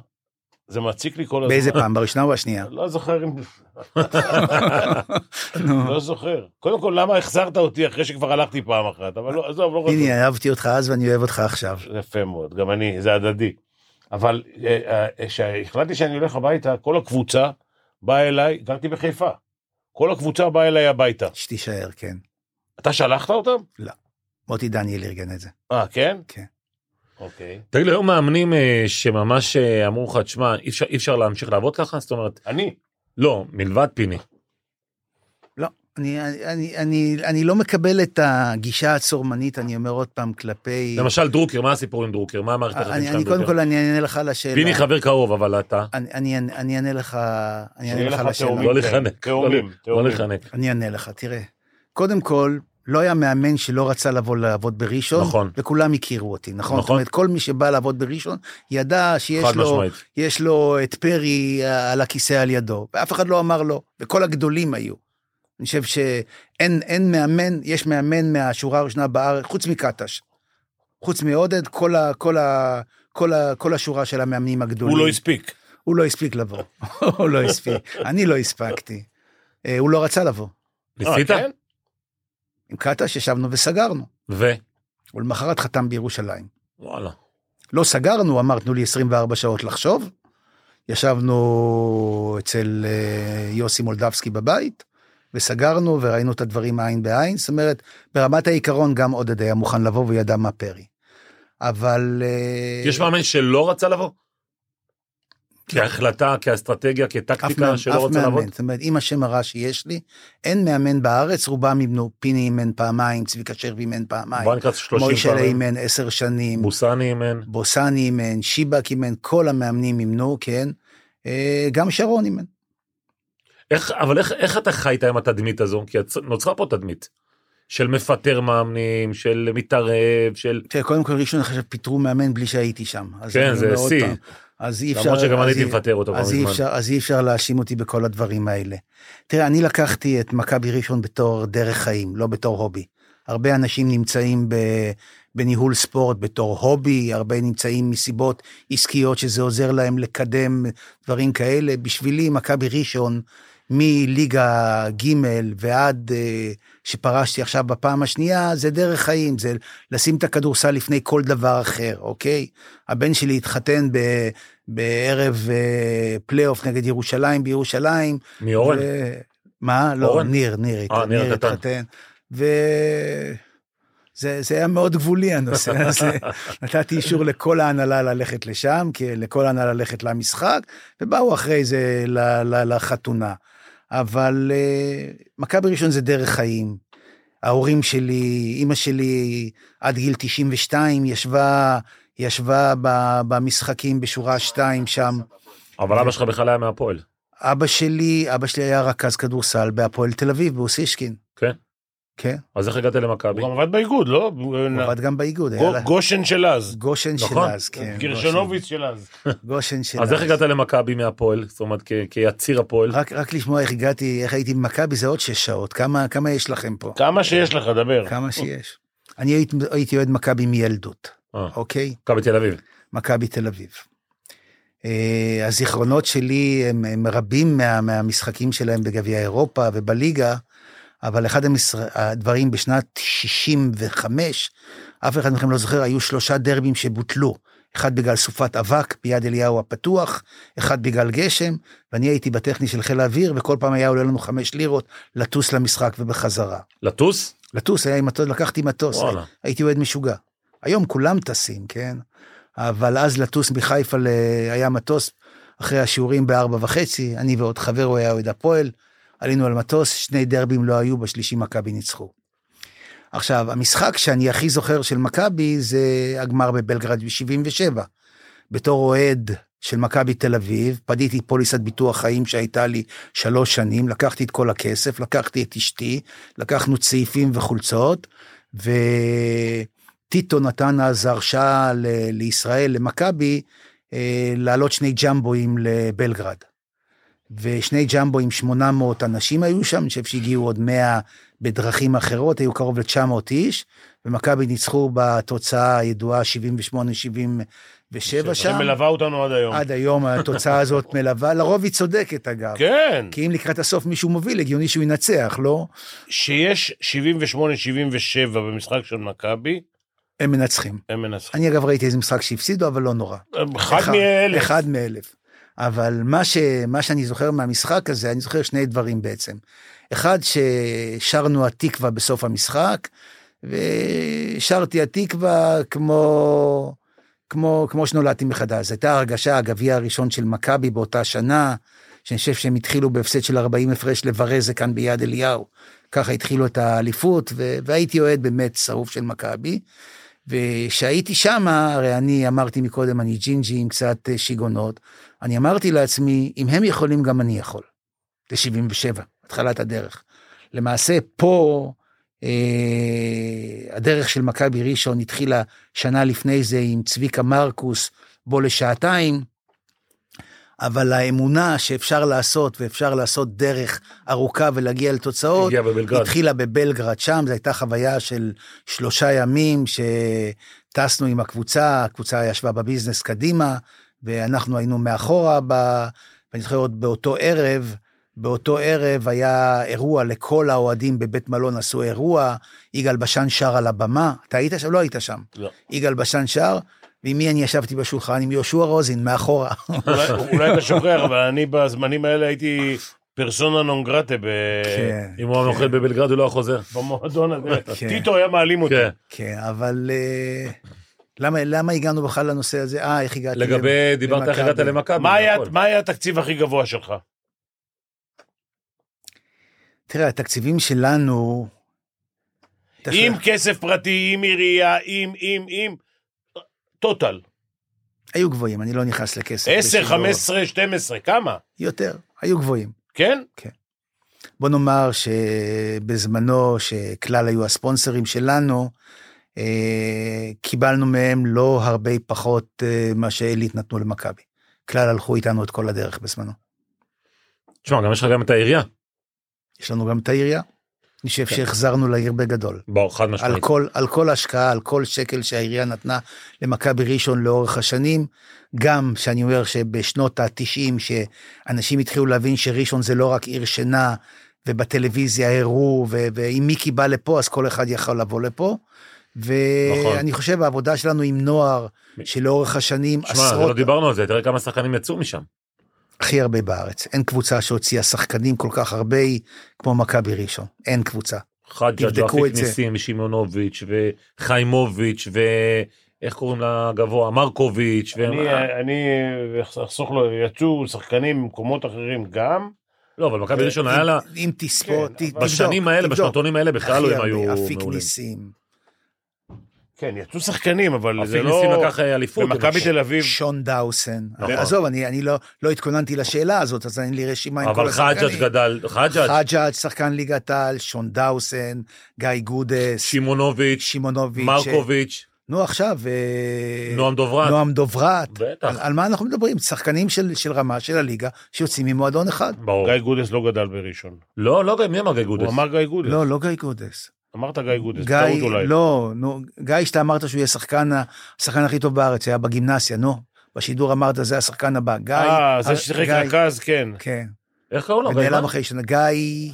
זה מציק לי כל הזמן. באיזה פעם, בראשונה או השנייה? לא זוכר אם... לא זוכר. קודם כל, למה החזרת אותי אחרי שכבר הלכתי פעם אחת? אבל לא, עזוב, לא רוצה. הנה, אהבתי אותך אז ואני אוהב אותך עכשיו. יפה מאוד, גם אני, זה הדדי. אבל כשהחלטתי שאני הולך הביתה, כל הקבוצה באה אליי, גרתי בחיפה. כל הקבוצה באה אליי הביתה. שתישאר, כן. אתה שלחת אותם? מוטי דניאל ארגן את זה. אה, כן? כן. אוקיי. תגיד לי, היו מאמנים אה, שממש אה, אמרו לך, תשמע, אי אפשר- אי אפשר להמשיך לעבוד ככה? זאת אומרת, אני. לא, מלבד פיני. אני, אני, אני, אני לא מקבל את הגישה הצורמנית, אני אומר עוד פעם, כלפי... למשל דרוקר, מה הסיפור עם דרוקר? מה המערכת עם אני דרוקר? קודם כל אני אענה לך על השאלה. פיני חבר קרוב, אבל אתה... אני, אני, אני אענה לך, אני אענה לך על השאלה. לא לחנק. תאומים, לא תאומים. לחנק. אני אענה לך, תראה. קודם כל, לא היה מאמן שלא רצה לבוא לעבוד בראשון, נכון. וכולם הכירו אותי, נכון? נכון. זאת אומרת, כל מי שבא לעבוד בראשון, ידע שיש לו, משמעית. יש לו את פרי אה, על הכיסא על ידו, ואף אחד לא אמר לא, וכל הגדולים היו. אני חושב שאין אין מאמן, יש מאמן מהשורה הראשונה בארץ, חוץ מקטש. חוץ מעודד, כל, ה, כל, ה, כל, ה, כל השורה של המאמנים הגדולים. הוא לא הספיק. הוא לא הספיק לבוא. הוא לא הספיק. אני לא הספקתי. אה, הוא לא רצה לבוא. ניסית? עם קטש ישבנו וסגרנו. ו? ולמחרת חתם בירושלים. וואלה. לא סגרנו, אמר, תנו לי 24 שעות לחשוב. ישבנו אצל אה, יוסי מולדבסקי בבית, וסגרנו וראינו את הדברים עין בעין. זאת אומרת, ברמת העיקרון גם עודד היה מוכן לבוא וידע מה פרי. אבל... אה, יש מאמן שלא רצה לבוא? כהחלטה, כאסטרטגיה, כטקטיקה שלא רוצה לעבוד? מאמן, זאת אומרת, עם השם הרע שיש לי, אין מאמן בארץ, רובם אימנו, פיני אימן פעמיים, צביקה שרבי אימן פעמיים, בוא נקרא 30 מוישלה פעמים. אימן עשר שנים, בוסני אימן. בוסני אימן, שיבק אימן, כל המאמנים אימנו, כן, אה, גם שרון אימן. איך, אבל איך, איך אתה חיית עם התדמית הזו? כי נוצרה פה תדמית. של מפטר מאמנים, של מתערב, של... תראה, קודם כל ראשון עכשיו פיטרו מאמן בלי שהייתי שם. כן, זה שיא. אז אי אפשר... למרות שגם אני הייתי מפטר אותו כבר מזמן. אז אי אפשר להאשים אותי בכל הדברים האלה. תראה, אני לקחתי את מכבי ראשון בתור דרך חיים, לא בתור הובי. הרבה אנשים נמצאים ב, בניהול ספורט בתור הובי, הרבה נמצאים מסיבות עסקיות שזה עוזר להם לקדם דברים כאלה. בשבילי, מכבי ראשון, מליגה ג' ועד אה, שפרשתי עכשיו בפעם השנייה, זה דרך חיים, זה לשים את הכדורסל לפני כל דבר אחר, אוקיי? הבן שלי התחתן ב, בערב אה, פלייאוף נגד ירושלים בירושלים. מי אורן? ו... מה? לא, אורן? ניר, ניר, אה, ניר הקטן. התחתן. ו... זה, זה היה מאוד גבולי הנושא הזה. נתתי אישור לכל ההנהלה ללכת לשם, לכל ההנהלה ללכת למשחק, ובאו אחרי זה ל, ל, לחתונה. אבל uh, מכבי ראשון זה דרך חיים. ההורים שלי, אימא שלי עד גיל 92 ישבה, ישבה ב, במשחקים בשורה 2 שם. אבל אבא שלך בכלל היה מהפועל. אבא שלי, אבא שלי היה רכז כדורסל בהפועל תל אביב, באוסישקין. כן. כן, אז איך הגעת למכבי? הוא גם עבד באיגוד, לא? הוא עבד גם באיגוד. גושן של אז. גושן של נכון. אז, כן. גרשנוביץ של אז. גושן- של אז איך הגעת למכבי מהפועל? זאת אומרת, כיציר הפועל? רק, לשמוע איך הגעתי, איך הייתי במכבי זה עוד שש שעות. כמה, כמה יש לכם פה? כמה שיש לך, דבר. כמה שיש. אני הייתי, אוהד מכבי מילדות, אה, אוקיי? מכבי תל אביב. מכבי תל אביב. אה, הזיכרונות שלי הם, רבים מה, מהמשחקים שלהם בגביע אירופה ובליגה, אבל אחד המשר... הדברים בשנת 65, אף אחד מכם לא זוכר, היו שלושה דרבים שבוטלו. אחד בגלל סופת אבק ביד אליהו הפתוח, אחד בגלל גשם, ואני הייתי בטכני של חיל האוויר, וכל פעם היה עולה לנו חמש לירות לטוס למשחק ובחזרה. לטוס? לטוס, היה עם מטוס, לקחתי מטוס, וואלה. הייתי אוהד משוגע. היום כולם טסים, כן? אבל אז לטוס מחיפה ל... היה מטוס אחרי השיעורים בארבע וחצי, אני ועוד חבר, הוא היה אוהד הפועל, עלינו על מטוס, שני דרבים לא היו, בשלישי מכבי ניצחו. עכשיו, המשחק שאני הכי זוכר של מכבי זה הגמר בבלגרד ב-77. בתור אוהד של מכבי תל אביב, פדיתי פוליסת ביטוח חיים שהייתה לי שלוש שנים, לקחתי את כל הכסף, לקחתי את אשתי, לקחנו צעיפים וחולצות, וטיטו נתן אז הרשאה ל- לישראל, למכבי, אה, להעלות שני ג'מבואים לבלגרד. ושני ג'מבואים, 800 אנשים היו שם, אני חושב שהגיעו עוד 100 בדרכים אחרות, היו קרוב ל-900 איש, ומכבי ניצחו בתוצאה הידועה 78-77 שם. שמלווה אותנו עד היום. עד היום התוצאה הזאת מלווה, לרוב היא צודקת אגב. כן. כי אם לקראת הסוף מישהו מוביל, הגיוני שהוא ינצח, לא? שיש 78-77 במשחק של מכבי, הם מנצחים. הם מנצחים. אני אגב ראיתי איזה משחק שהפסידו, אבל לא נורא. אחד מאלף. אחד מאלף. אבל מה, ש, מה שאני זוכר מהמשחק הזה, אני זוכר שני דברים בעצם. אחד, ששרנו התקווה בסוף המשחק, ושרתי התקווה כמו, כמו, כמו שנולדתי מחדש. זו הייתה הרגשה, הגביע הראשון של מכבי באותה שנה, שאני חושב שהם התחילו בהפסד של 40 הפרש לברזה כאן ביד אליהו. ככה התחילו את האליפות, והייתי אוהד באמת שרוף של מכבי. וכשהייתי שם, הרי אני אמרתי מקודם, אני ג'ינג'י עם קצת שיגעונות, אני אמרתי לעצמי, אם הם יכולים, גם אני יכול. זה 77, התחלת הדרך. למעשה, פה אה, הדרך של מכבי ראשון התחילה שנה לפני זה עם צביקה מרקוס, בו לשעתיים, אבל האמונה שאפשר לעשות, ואפשר לעשות דרך ארוכה ולהגיע לתוצאות, בבלגרד. התחילה בבלגרד שם, זו הייתה חוויה של שלושה ימים שטסנו עם הקבוצה, הקבוצה ישבה בביזנס קדימה, ואנחנו היינו מאחורה, ב... ואני זוכר עוד באותו ערב, באותו ערב היה אירוע לכל האוהדים בבית מלון עשו אירוע, יגאל בשן שר על הבמה, אתה היית שם? לא היית שם. לא. יגאל בשן שר, ועם מי אני ישבתי בשולחן? עם יהושע רוזין, מאחורה. אולי- אולי אתה שוכח, אבל אני בזמנים האלה הייתי פרסונה נון גרטה ב- כן, אם הוא היה נוחת בבלגרד הוא לא היה חוזר. במועדון הזה. כן. טיטו היה מעלים אותי. כן. כן, אבל אה, למה, למה הגענו בכלל לנושא הזה? אה, איך הגעתי? לגבי, למ- דיברת איך הגעת למכבי. למכבי. מה היה- נכון. מה היה התקציב הכי גבוה שלך? תראה, התקציבים שלנו... עם כסף פרטי, עם עירייה, עם, עם, עם, טוטל. היו גבוהים, אני לא נכנס לכסף. 10, בשידור. 15, 12, כמה? יותר, היו גבוהים. כן? בוא נאמר שבזמנו, שכלל היו הספונסרים שלנו, קיבלנו מהם לא הרבה פחות אה, מה שעילית נתנו למכבי. כלל הלכו איתנו את כל הדרך בזמנו. תשמע, גם יש לך גם את העירייה. יש לנו גם את העירייה. אני חושב כן. שהחזרנו לעיר בגדול. בוא, חד על משמעית. כל, על כל השקעה, על כל שקל שהעירייה נתנה למכבי ראשון לאורך השנים, גם שאני אומר שבשנות ה-90, שאנשים התחילו להבין שראשון זה לא רק עיר שינה, ובטלוויזיה הראו, ואם מיקי בא לפה, אז כל אחד יכול לבוא לפה. נכון. ואני חושב העבודה שלנו עם נוער, שלאורך השנים שמע, זה לא עשרות, דיברנו על זה, תראה כמה שחקנים יצאו משם. הכי הרבה בארץ. אין קבוצה שהוציאה שחקנים כל כך הרבה כמו מכבי ראשון. אין קבוצה. את זה. ניסים ושמעונוביץ' וחיימוביץ' ואיך קוראים לגבוה? מרקוביץ'. ו- אני, אני אחסוך לו, יצאו שחקנים ממקומות אחרים גם. לא, אבל מכבי ראשון היה לה, אם תספור, כן, בשנים האלה. בשנתונים האלה בכלל לא הם הרבה, היו אפיק מעולים. ניסים, כן, יצאו שחקנים, אבל זה לא... ניסים לקח אה, אליפות. במכבי תל אביב, שון דאוסן. נכון. עזוב, אני, אני לא, לא התכוננתי לשאלה הזאת, אז אין לי רשימה עם כל אבל השחקנים. חג'ג' גדל, חג'ג', חג'ג', שחקן ליגת העל, שון דאוסן, גיא גודס, סימונוביץ', סימונוביץ'. מרקוביץ', נו עכשיו, אה, נועם דוברת. נועם דוברת. בטח. על, על מה אנחנו מדברים? שחקנים של, של רמה של הליגה שיוצאים ממועדון אחד. ברור. גיא גודס לא גדל בראשון. לא, לא, מי אמר גיא גודס? הוא אמר גיא גודס. לא, לא גיא גודס. אמרת גיא גודס, גיא, טעות אולי. לא, נו, גיא, שאתה אמרת שהוא יהיה שחקן, השחקן הכי טוב בארץ, היה בגימנסיה, נו. בשידור אמרת, זה השחקן הבא. גיא... אה, זה אה, ששיחק רכז, כן. כן. איך קראו לו? גיא ונעלם מה? אחרי שנה. גיא...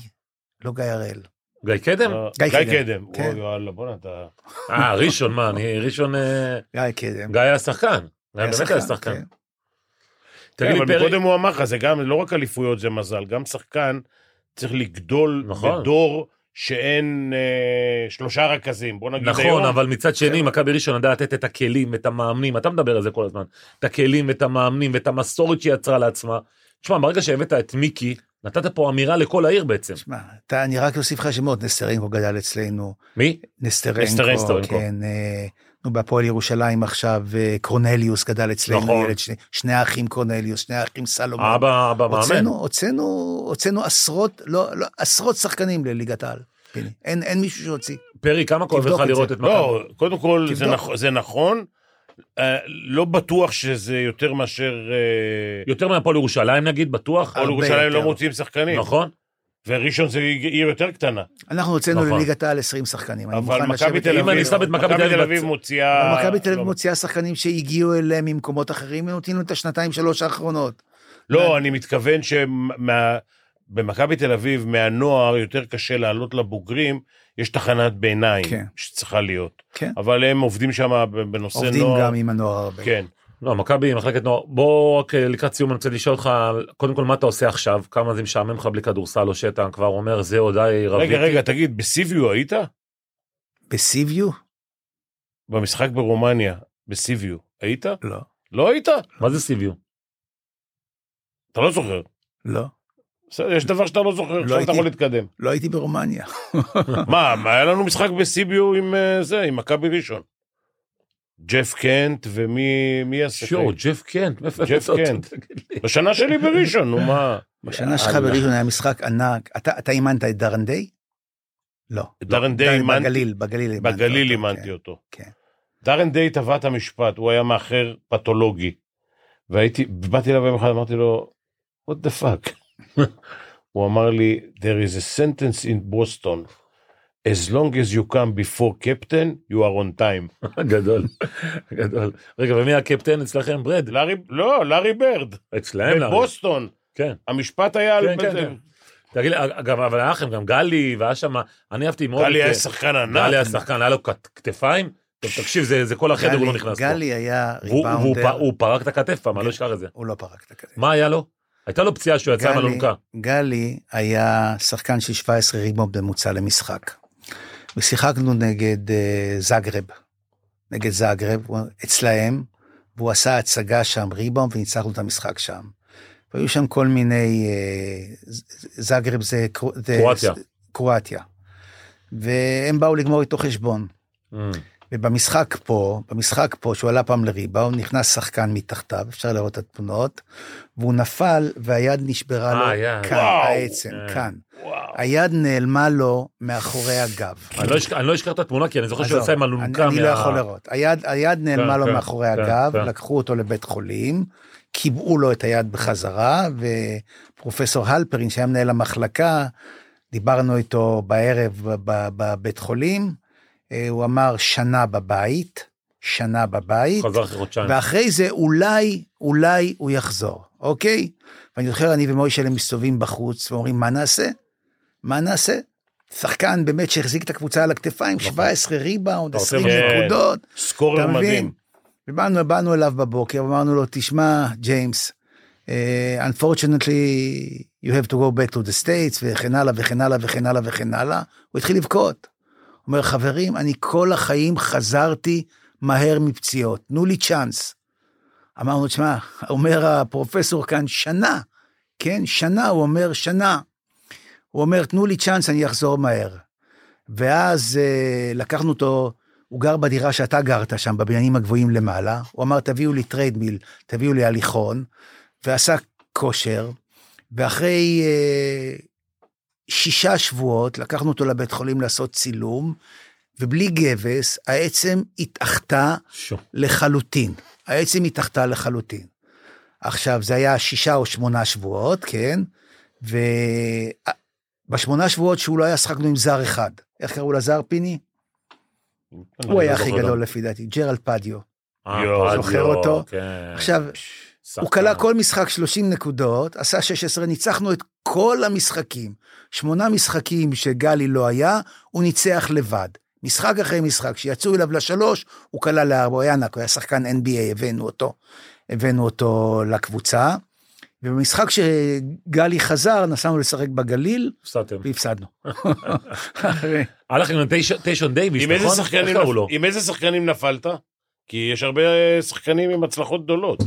לא גיא הראל. גיא קדם? אה, גיא גיא קדם. כן. אוי, יאללה, בוא'נה, אתה... אה, ראשון, מה, אני ראשון... אה, גיא קדם. גיא היה שחקן. גיא באמת היה שחקן. כן. תגיד כן, לי, אבל פרי, קודם הוא אמר לך, זה גם, לא רק אליפויות זה מזל, גם שחקן צריך לגדול נכון. בדור שאין אה, שלושה רכזים, בוא נגיד היום. נכון, אבל מצד שני, כן. מכבי ראשון ידעה לתת את הכלים, את המאמנים, אתה מדבר על זה כל הזמן, את הכלים, את המאמנים, ואת המסורת שהיא יצרה לעצמה. תשמע, ברגע שהבאת את מיקי, נתת פה אמירה לכל העיר בעצם. שמע, אתה- אני רק אוסיף לך שמות, נסטרנקו גדל אצלנו, מי? נסטרנקו, נסטרנקו. כן, אה, נו, בהפועל ירושלים עכשיו, אה, קורנליוס גדל אצלנו, נכון. ילד, שני- שני האחים קורנליוס, שני האחים סלומון. אבא, אבא מאמן. הוצאנו, הוצאנו, הוצאנו עשרות, לא, לא, עשרות שחקנים לליגת העל. אין, אין מישהו שהוציא. פרי, כמה כואב לך. לראות את מכבי? לא, קודם כל זה. נכ... זה נכון, אה, לא בטוח שזה יותר מאשר... אה, יותר מהפועל ירושלים נגיד, בטוח? הפועל ירושלים לא. מוציאים שחקנים. נכון? וראשון זה עיר יותר קטנה. אנחנו הוצאנו נכון. לליגת העל 20 שחקנים. אני אבל מכבי תל עם- אם אני אביב, שם את מכבי תל אביב אביב מוציאה... מכבי תל אביב לא, מוציאה שחקנים שהגיעו אליהם ממקומות אחרים, הם נותנים לנו את השנתיים שלוש האחרונות. לא, אני מתכוון שבמכבי תל אביב, מהנוער יותר קשה לעלות לבוגרים, יש תחנת ביניים כן. שצריכה להיות. כן. אבל הם עובדים שם בנושא עובדים נוער. גם עם הנוער הרבה. כן. לא, מכבי, מחלקת נוער. בוא רק אה, לקראת סיום אני רוצה לשאול אותך, קודם כל מה אתה עושה עכשיו? כמה זה משעמם לך בלי כדורסל או שאתה כבר אומר זהו די רביתי? רגע, רגע, תגיד, בסיביו היית? בסיביו? במשחק ברומניה, בסיביו, היית? לא. לא היית? מה זה סיביו? אתה לא זוכר. לא. בסדר, יש דבר שאתה לא זוכר, עכשיו אתה. יכול להתקדם. לא הייתי ברומניה. מה, מה, היה לנו משחק בסיביו עם אה, זה, עם מכבי ראשון. ג'ף קנט ומי מי יעשה? שואו, ג'ף קנט. ג'ף? קנט. בשנה שלי בראשון, נו מה? בשנה שלך. בראשון היה משחק ענק. אתה אתה אימנת את דארן דיי? לא. דארן דיי דארן אימנתי, בגליל, בגליל אימנת בגליל אותו, אימנתי כן. אותו. כן. דארן דיי טבע את המשפט, הוא היה מאחר פתולוגי. והייתי, באתי אליו יום אחד, אמרתי לו, what the fuck? הוא אמר לי, there is a sentence in Boston, as long as you come before captain, you are on time. גדול, גדול. רגע, ומי הקפטן אצלכם? ברד? לארי, לא, לארי ברד, אצלהם? לארי. בבוסטון. כן. המשפט היה על... כן, כן, כן. תגיד לי, אגב, אבל היה לכם גם גלי, והיה שם, אני אהבתי מאוד. גלי היה שחקן ענק. גלי היה שחקן, היה לו כת- כתפיים. טוב, תקשיב, זה זה כל החדר, הוא לא נכנס פה. גלי היה ריבאונדר. הוא פרק את הכתף פעם, אני לא אשכח את זה. הוא לא פרק את הכתף. מה היה לו? הייתה לו פציעה שהוא יצא אלונקה. גלי היה שחקן של 17 ריבאונד בממוצע למשחק. ושיחקנו נגד אה, זאגרב, נגד זאגרב, אצלהם, והוא עשה הצגה שם ריבאונד וניצחנו את המשחק שם. והיו שם כל מיני, אה, זאגרב זה קרואטיה. קרואטיה. והם באו לגמור איתו חשבון. Mm. ובמשחק פה, במשחק פה, שהוא עלה פעם לריבאונד, נכנס שחקן מתחתיו, אפשר לראות את התמונות, והוא נפל והיד נשברה אה, לו היד. כאן, וואו. העצם, אה. כאן. וואו. היד נעלמה לו מאחורי הגב. אני לא אשכח- אני לא אשכח את התמונה, כי אני זוכר שהוא יצא עם אני- אלונקה. אני לא יכול לראות. היד, נעלמה כן, לו כן, מאחורי כן, הגב, כן. לקחו אותו לבית חולים, קיבעו לו את היד בחזרה, ופרופסור הלפרין, שהיה מנהל המחלקה, דיברנו איתו בערב ב- ב- בבית חולים, אה, הוא אמר שנה בבית, שנה בבית, חזר אחרי חודשיים. ואחרי זה אולי, אולי הוא יחזור, אוקיי? ואני זוכר, אני ומוישלה מסתובבים בחוץ ואומרים, מה נעשה? מה נעשה? שחקן באמת שהחזיק את הקבוצה על הכתפיים, 17 ריבאונד, אתה רוצה 20 כן. נקודות, סקורר? מדהים. ובאנו באנו אליו בבוקר, ואמרנו לו, תשמע, ג'יימס, uh, unfortunately you have to go back to the states, וכן הלאה וכן הלאה וכן הלאה וכן הלאה. הוא התחיל לבכות. אומר, חברים, אני כל החיים חזרתי מהר מפציעות, תנו לי צ'אנס. אמרנו, תשמע, אומר הפרופסור כאן, שנה, כן, שנה, הוא אומר, שנה. הוא אומר, תנו לי צ'אנס, אני אחזור מהר. ואז אה, לקחנו אותו, הוא גר בדירה שאתה גרת שם, בבניינים הגבוהים למעלה. הוא אמר, תביאו לי treadmill, תביאו לי הליכון, ועשה כושר, ואחרי אה, שישה שבועות לקחנו אותו לבית חולים לעשות צילום, ובלי גבס, העצם התאחתה. לחלוטין. העצם התאחתה לחלוטין. עכשיו, זה היה שישה או שמונה שבועות, כן? ובשמונה שבועות שהוא לא היה, שחקנו עם זר אחד. איך קראו לזר, פיני? הוא היה לא הכי זוכר גדול. לפי דעתי, ג'רלד פדיו. אה, זוכר אותו? כן. עכשיו, שחקן. הוא כלה כל משחק 30 נקודות, עשה 16, ניצחנו את כל המשחקים. שמונה משחקים שגלי לא היה, הוא ניצח לבד. משחק אחרי משחק, כשיצאו אליו לשלוש, הוא כלה לארבע, הוא היה ענק, הוא היה שחקן NBA, הבאנו אותו, הבאנו אותו לקבוצה. ובמשחק שגלי חזר, נסענו לשחק בגליל, הפסדתם. והפסדנו. היה לכם גם טייש- טיישון דייוויס, נכון? עם איזה שחקנים נפלת? כי יש הרבה שחקנים עם הצלחות גדולות.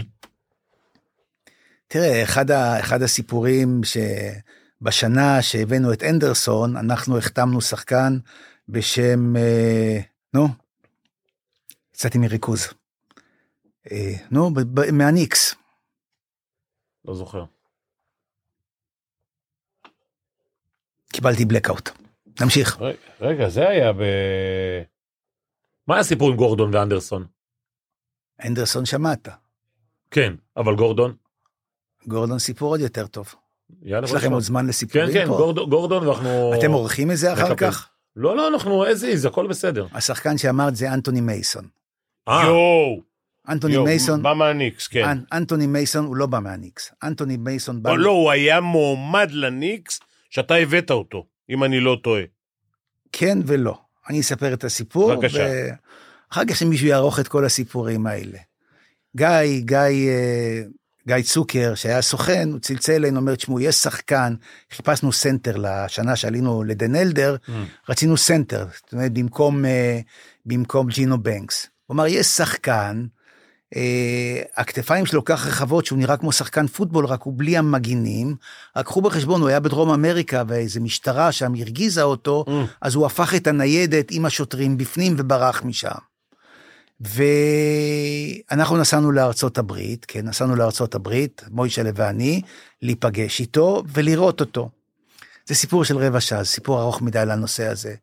תראה, אחד, ה, אחד הסיפורים שבשנה שהבאנו את אנדרסון, אנחנו החתמנו שחקן בשם, אה, נו, יצאתי מריכוז. אה, נו, מהניקס. לא זוכר. קיבלתי blackout. נמשיך. רגע, רגע, זה היה ב... מה הסיפור עם גורדון ואנדרסון? אנדרסון שמעת. כן, אבל גורדון? גורדון סיפור עוד יותר טוב. יאללה, יש לכם נשמע. עוד זמן כן, לסיפורים כן, פה? גורדון- גורדון ואנחנו... אתם עורכים את זה אחר נקפל. כך? לא, לא, אנחנו איזה איז, הכל בסדר. השחקן שאמרת זה אנטוני מייסון. אה, יואו, אנטוני יואו, מייסון, בא מהניקס, כן. אנ- אנטוני מייסון הוא לא בא מהניקס. אנטוני מייסון בא... לא, לא, הוא היה מועמד לניקס שאתה הבאת אותו, אם אני לא טועה. כן ולא. אני אספר את הסיפור, בבקשה. ואחר כך שמישהו יערוך את כל הסיפורים האלה. גיא, גיא, אה, גיא צוקר, שהיה סוכן, הוא צלצל אלינו, אומר, תשמעו, יש שחקן, חיפשנו סנטר לשנה שעלינו לדן אלדר, Mm. רצינו סנטר, זאת אומרת, במקום, אה, במקום ג'ינו בנקס. הוא אמר, יש שחקן, אה, הכתפיים שלו כך רחבות שהוא נראה כמו שחקן פוטבול, רק הוא בלי המגינים. רק קחו בחשבון, הוא היה בדרום אמריקה ואיזה משטרה שם הרגיזה אותו, Mm. אז הוא הפך את הניידת עם השוטרים בפנים וברח משם. ואנחנו נסענו לארצות הברית, כן, נסענו לארצות הברית, מוישלה ואני, להיפגש איתו ולראות אותו. זה סיפור של רבע שעה, זה סיפור ארוך מדי לנושא הזה.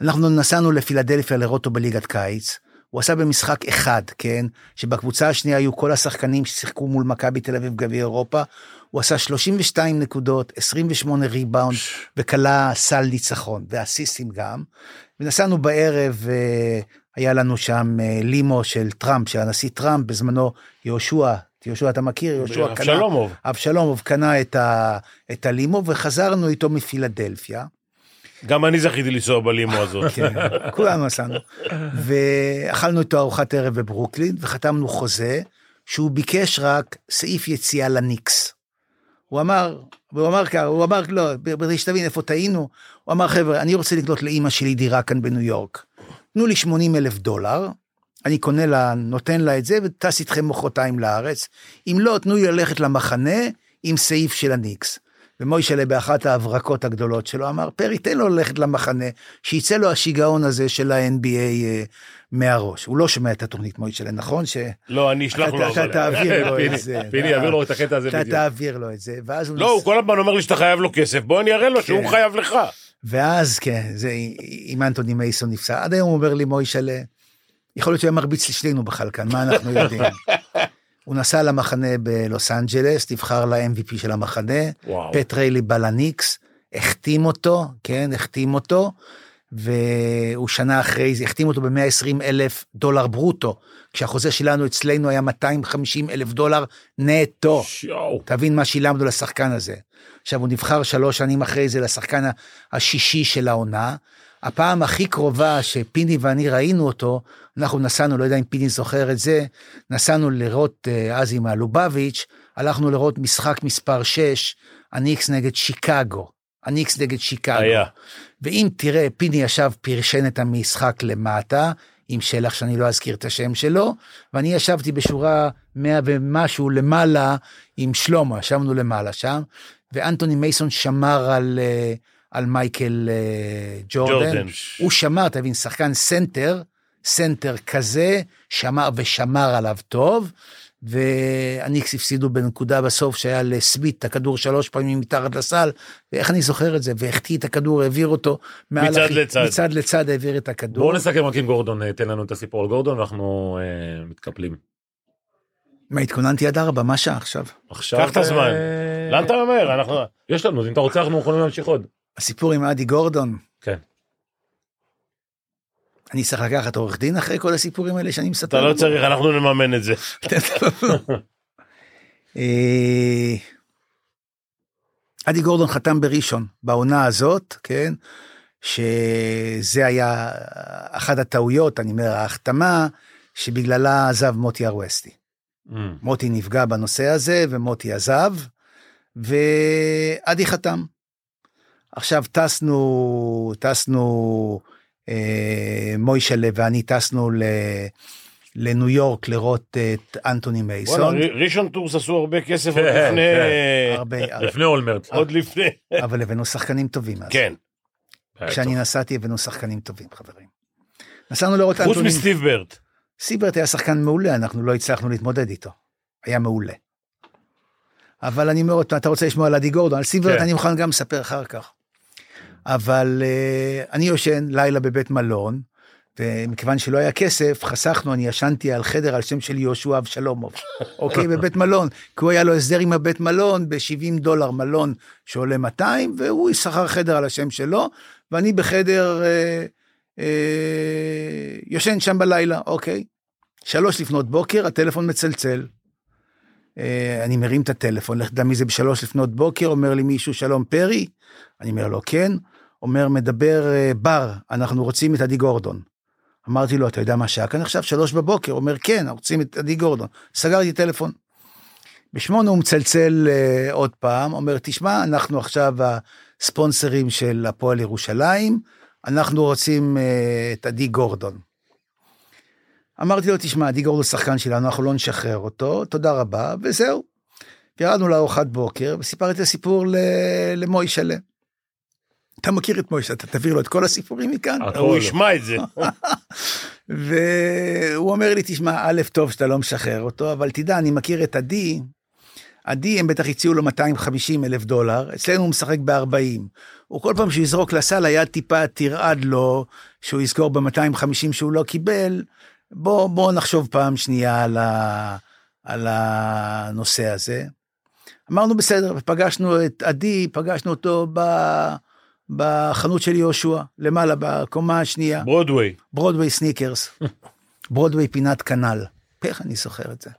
אנחנו נסענו לפילדלפיה לראות אותו בליגת קיץ. הוא עשה במשחק אחד, כן? שבקבוצה השנייה היו כל השחקנים ששיחקו מול מכבי תל אביב גביע אירופה. הוא עשה 32 נקודות, 28 ריבאונד, וכלה סל ניצחון, ואסיסטים גם. ונסענו בערב, אה, היה לנו שם אה, לימו של טראמפ, של הנשיא טראמפ, בזמנו יהושע, יהושע אתה מכיר? יהושע קנה, אבשלומוב. אבשלומוב קנה את, ה, את הלימו, וחזרנו איתו מפילדלפיה. גם אני זכיתי לנסוע בלימו הזאת. כן, כולנו נסענו. ואכלנו איתו ארוחת ערב בברוקלין, וחתמנו חוזה, שהוא ביקש רק סעיף יציאה לניקס. הוא אמר, והוא אמר ככה, הוא אמר, לא, כדי שתבין איפה טעינו, הוא אמר, חבר'ה, אני רוצה לקנות לאימא שלי דירה כאן בניו יורק. תנו לי 80 אלף דולר, אני קונה לה, נותן לה את זה, וטס איתכם מחרתיים לארץ. אם לא, תנו לי ללכת למחנה עם סעיף של הניקס. ומוישלה באחת ההברקות הגדולות שלו אמר, פרי, תן לו ללכת למחנה, שיצא לו השיגעון הזה של ה-NBA אה, מהראש. הוא לא שומע את התוכנית מוישלה, נכון? ש... לא, אני אשלח אתה- לו. אתה תעביר לו את זה. פיני יעביר לו את הקטע הזה אתה בדיוק. תעביר לו את זה, ואז הוא... לא, הוא כל הזמן אומר לי שאתה חייב לו כסף, בוא אני אראה לו שהוא כן. חייב לך. ואז, כן, זה עם אנטוני מייסון נפסע. עד היום אומר לי, מוישלה, יכול להיות שהוא היה מרביץ לשנינו כאן, מה אנחנו יודעים? הוא נסע למחנה בלוס אנג'לס, נבחר ל-MVP של המחנה, וואו. פט ריילי בא לניקס, החתים אותו, כן, החתים אותו, והוא שנה אחרי זה, החתים אותו ב-120 אלף דולר ברוטו, כשהחוזה שלנו אצלנו היה 250 אלף דולר נטו. יואו. תבין מה שילמנו לשחקן הזה. עכשיו, הוא נבחר שלוש שנים אחרי זה לשחקן השישי של העונה. הפעם הכי קרובה שפיני ואני ראינו אותו, אנחנו נסענו, לא יודע אם פיני זוכר את זה, נסענו לראות אה, אז עם הלובביץ', הלכנו לראות משחק מספר 6, הניקס נגד שיקגו. הניקס נגד שיקגו. היה. ואם תראה, פיני ישב, פרשן את המשחק למטה, עם שלח שאני לא אזכיר את השם שלו, ואני ישבתי בשורה מאה ומשהו למעלה עם שלמה, ישבנו למעלה שם, ואנטוני מייסון שמר על, אה, על מייקל אה, ג'ורדן. ג'ורדן. הוא שמר, תבין, שחקן סנטר, סנטר כזה, שמר ושמר עליו טוב, והניקס הפסידו בנקודה בסוף שהיה לסמית את הכדור שלוש פעמים מתחת לסל, ואיך אני זוכר את זה, והחטיא את הכדור, העביר אותו מעל מצד הכי- לצד. מצד לצד העביר את הכדור. בואו נסכם רק עם גורדון, אה, תן לנו את הסיפור על גורדון ואנחנו אה, מתקפלים. מה, התכוננתי עד ארבע, מה שעה עכשיו? עכשיו... קח את הזמן. אה, לאן אתה ממהר? אנחנו... יש לנו, אם אתה רוצה אנחנו יכולים להמשיך עוד. הסיפור עם אדי גורדון. כן. אני צריך לקחת עורך דין אחרי כל הסיפורים האלה שאני מספר? אתה לא צריך, אנחנו נממן את זה. אה, עדי גורדון חתם בראשון בעונה הזאת, כן? שזה היה אחת הטעויות, אני אומר, ההחתמה, שבגללה עזב מוטי ארואסטי. אמ, מוטי נפגע בנושא הזה, ומוטי עזב, ועדי חתם. עכשיו טסנו, טסנו, מוישלה ואני טסנו ל, לניו יורק לראות את אנטוני מייסון. ראשון טורס עשו הרבה כסף עוד כן, לפני... הרבה, לפני אולמרט. עוד לפני. אבל הבאנו שחקנים טובים אז. כן. כשאני נסעתי הבאנו שחקנים טובים, חברים. נסענו לראות חוץ אנטוני... מסטיב ברט. סיברט היה שחקן מעולה, אנחנו לא הצלחנו להתמודד איתו. היה מעולה. אבל אני אומר אתה רוצה לשמוע על אדי גורדון, על סיברט כן. אני מוכן גם לספר אחר כך. אבל uh, אני יושן לילה בבית מלון, ומכיוון שלא היה כסף, חסכנו, אני ישנתי על חדר על שם של יהושע אבשלומוב, אוקיי, בבית מלון, כי הוא היה לו הסדר עם הבית מלון ב-70 דולר מלון שעולה 200, והוא שכר חדר על השם שלו, ואני בחדר אה, אה, יושן שם בלילה, אוקיי. שלוש לפנות בוקר, הטלפון מצלצל. אה, אני מרים את הטלפון, לך תדע מי זה בשלוש לפנות בוקר, אומר לי מישהו, שלום פרי? אני אומר לו, כן. אומר, מדבר אה, בר, אנחנו רוצים את עדי גורדון. אמרתי לו, אתה יודע מה שעה כאן עכשיו? שלוש בבוקר. אומר, כן, אנחנו רוצים את עדי גורדון. סגרתי טלפון. בשמונה הוא מצלצל אה, עוד פעם, אומר, תשמע, אנחנו עכשיו הספונסרים של הפועל ירושלים, אנחנו רוצים אה, את עדי גורדון. אמרתי לו, תשמע, דיגור הוא שחקן שלנו, אנחנו לא נשחרר אותו, תודה רבה, וזהו. ירדנו לארוחת בוקר, וסיפרתי את הסיפור למוישלה. אתה מכיר את מוישלה, אתה תעביר לו את כל הסיפורים מכאן? הוא ישמע את זה. והוא אומר לי, תשמע, א', טוב שאתה לא משחרר אותו, אבל תדע, אני מכיר את עדי, עדי, הם בטח הציעו לו 250 אלף דולר, אצלנו הוא משחק ב-40. הוא כל פעם שהוא יזרוק לסל, היד טיפה תרעד לו, שהוא יזכור ב-250 שהוא לא קיבל. בוא, בוא נחשוב פעם שנייה על, ה, על הנושא הזה. אמרנו בסדר, ופגשנו את עדי, פגשנו אותו ב, בחנות של יהושע, למעלה, בקומה השנייה. ברודוויי. ברודוויי סניקרס, ברודוויי פינת כנ"ל. איך אני זוכר את זה.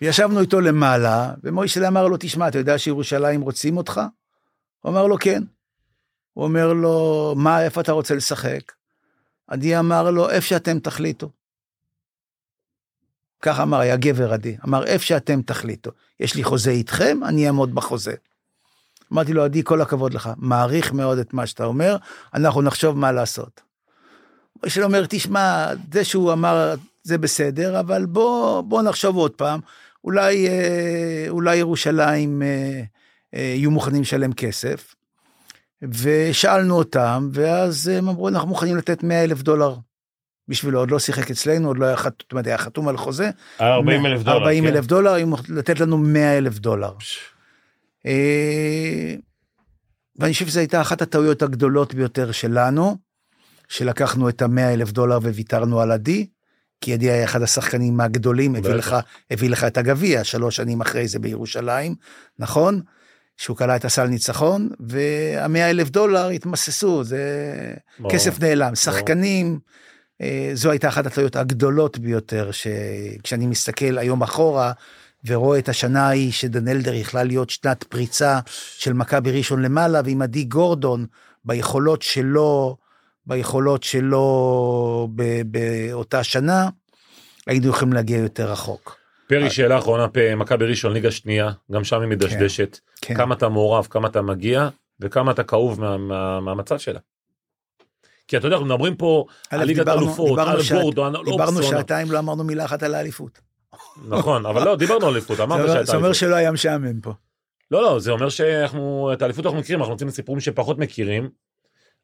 וישבנו איתו למעלה, ומוישלה אמר לו, תשמע, אתה יודע שירושלים רוצים אותך? הוא אמר לו, כן. הוא אומר לו, מה, איפה אתה רוצה לשחק? עדי אמר לו, איפה שאתם תחליטו. ככה אמר, היה גבר עדי, אמר, איפה שאתם תחליטו. יש לי חוזה איתכם, אני אעמוד בחוזה. אמרתי לו, עדי, כל הכבוד לך, מעריך מאוד את מה שאתה אומר, אנחנו נחשוב מה לעשות. משה אומר, תשמע, זה שהוא אמר, זה בסדר, אבל בוא, בוא נחשוב עוד פעם, אולי, אה, אולי ירושלים אה, אה, יהיו מוכנים לשלם כסף. ושאלנו אותם, ואז הם אמרו, אנחנו מוכנים לתת 100 אלף דולר בשבילו, עוד לא שיחק אצלנו, עוד לא היה. זאת אומרת, היה חתום על חוזה. 40 אלף דולר. 40 כן. אלף דולר, היו מוכנים לתת לנו 100 אלף דולר. אה, ואני חושב שזו הייתה אחת הטעויות הגדולות ביותר שלנו, שלקחנו את ה-100 אלף דולר וויתרנו על עדי, כי עדי היה אחד השחקנים הגדולים, הביא. לך, הביא לך את הגביע שלוש שנים אחרי זה בירושלים, נכון? שהוא קלע את הסל ניצחון, וה-100 אלף דולר התמססו, זה ברור. כסף נעלם. שחקנים, אה, זו הייתה אחת הטעויות הגדולות ביותר, שכשאני מסתכל היום אחורה, ורואה את השנה ההיא שדן אלדר יכלה להיות שנת פריצה של מכבי ראשון למעלה, ועם עדי גורדון, ביכולות שלו, ביכולות שלו ב- באותה שנה, היינו יכולים להגיע יותר רחוק. פרי, שאלה אחרונה, מכבי ראשון, ליגה שנייה, גם שם היא מדשדשת. כן. כמה אתה מעורב, כמה אתה מגיע, וכמה אתה כאוב מה- מה- מהמצב שלה. כי אתה יודע, אנחנו מדברים פה על ליגת דיברנו- אלופות, דיברנו על גורדון, על דיברנו אופסון. שעתיים, לא אמרנו מילה אחת על האליפות. נכון, אבל לא, דיברנו על אליפות, אמרת שהייתה זה אומר אליפות. שלא היה משעמם פה. לא, לא, זה אומר שאנחנו, את האליפות אנחנו מכירים, אנחנו רוצים לסיפורים שפחות מכירים,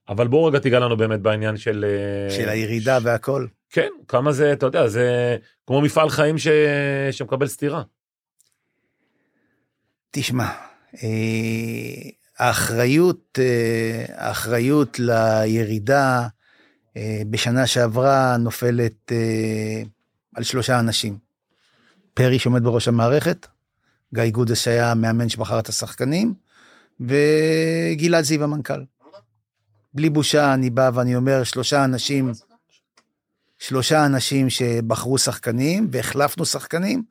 אבל בואו רגע תיגע לנו באמת בעניין של... אה, של הירידה והכל. כן, כמה זה, אתה יודע, זה כמו מפעל חיים ש... שמקבל סטירה. תשמע, אה, האחריות, אה, האחריות לירידה בשנה שעברה נופלת על שלושה אנשים. פרי שעומד בראש המערכת, גיא גודס שהיה המאמן שבחר את השחקנים, וגלעד זיו המנכ"ל. בלי בושה אני בא ואני אומר שלושה אנשים, שלושה אנשים שבחרו שחקנים והחלפנו שחקנים,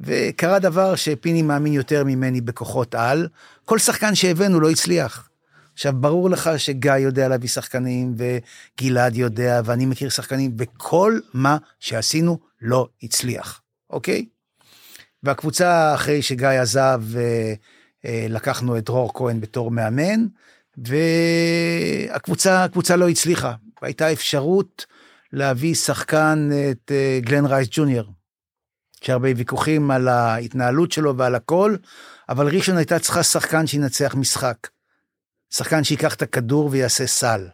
וקרה דבר שפיני מאמין יותר ממני בכוחות על, כל שחקן שהבאנו לא הצליח. עכשיו, ברור לך שגיא יודע להביא שחקנים, וגלעד יודע, ואני מכיר שחקנים, וכל מה שעשינו לא הצליח, אוקיי? והקבוצה, אחרי שגיא עזב, אה, אה, לקחנו את דרור כהן בתור מאמן, והקבוצה הקבוצה לא הצליחה. הייתה אפשרות להביא שחקן, את אה, גלן רייס ג'וניור. יש הרבה ויכוחים על ההתנהלות שלו ועל הכל, אבל ראשון הייתה צריכה שחקן שינצח משחק. שחקן שיקח את הכדור ויעשה סל.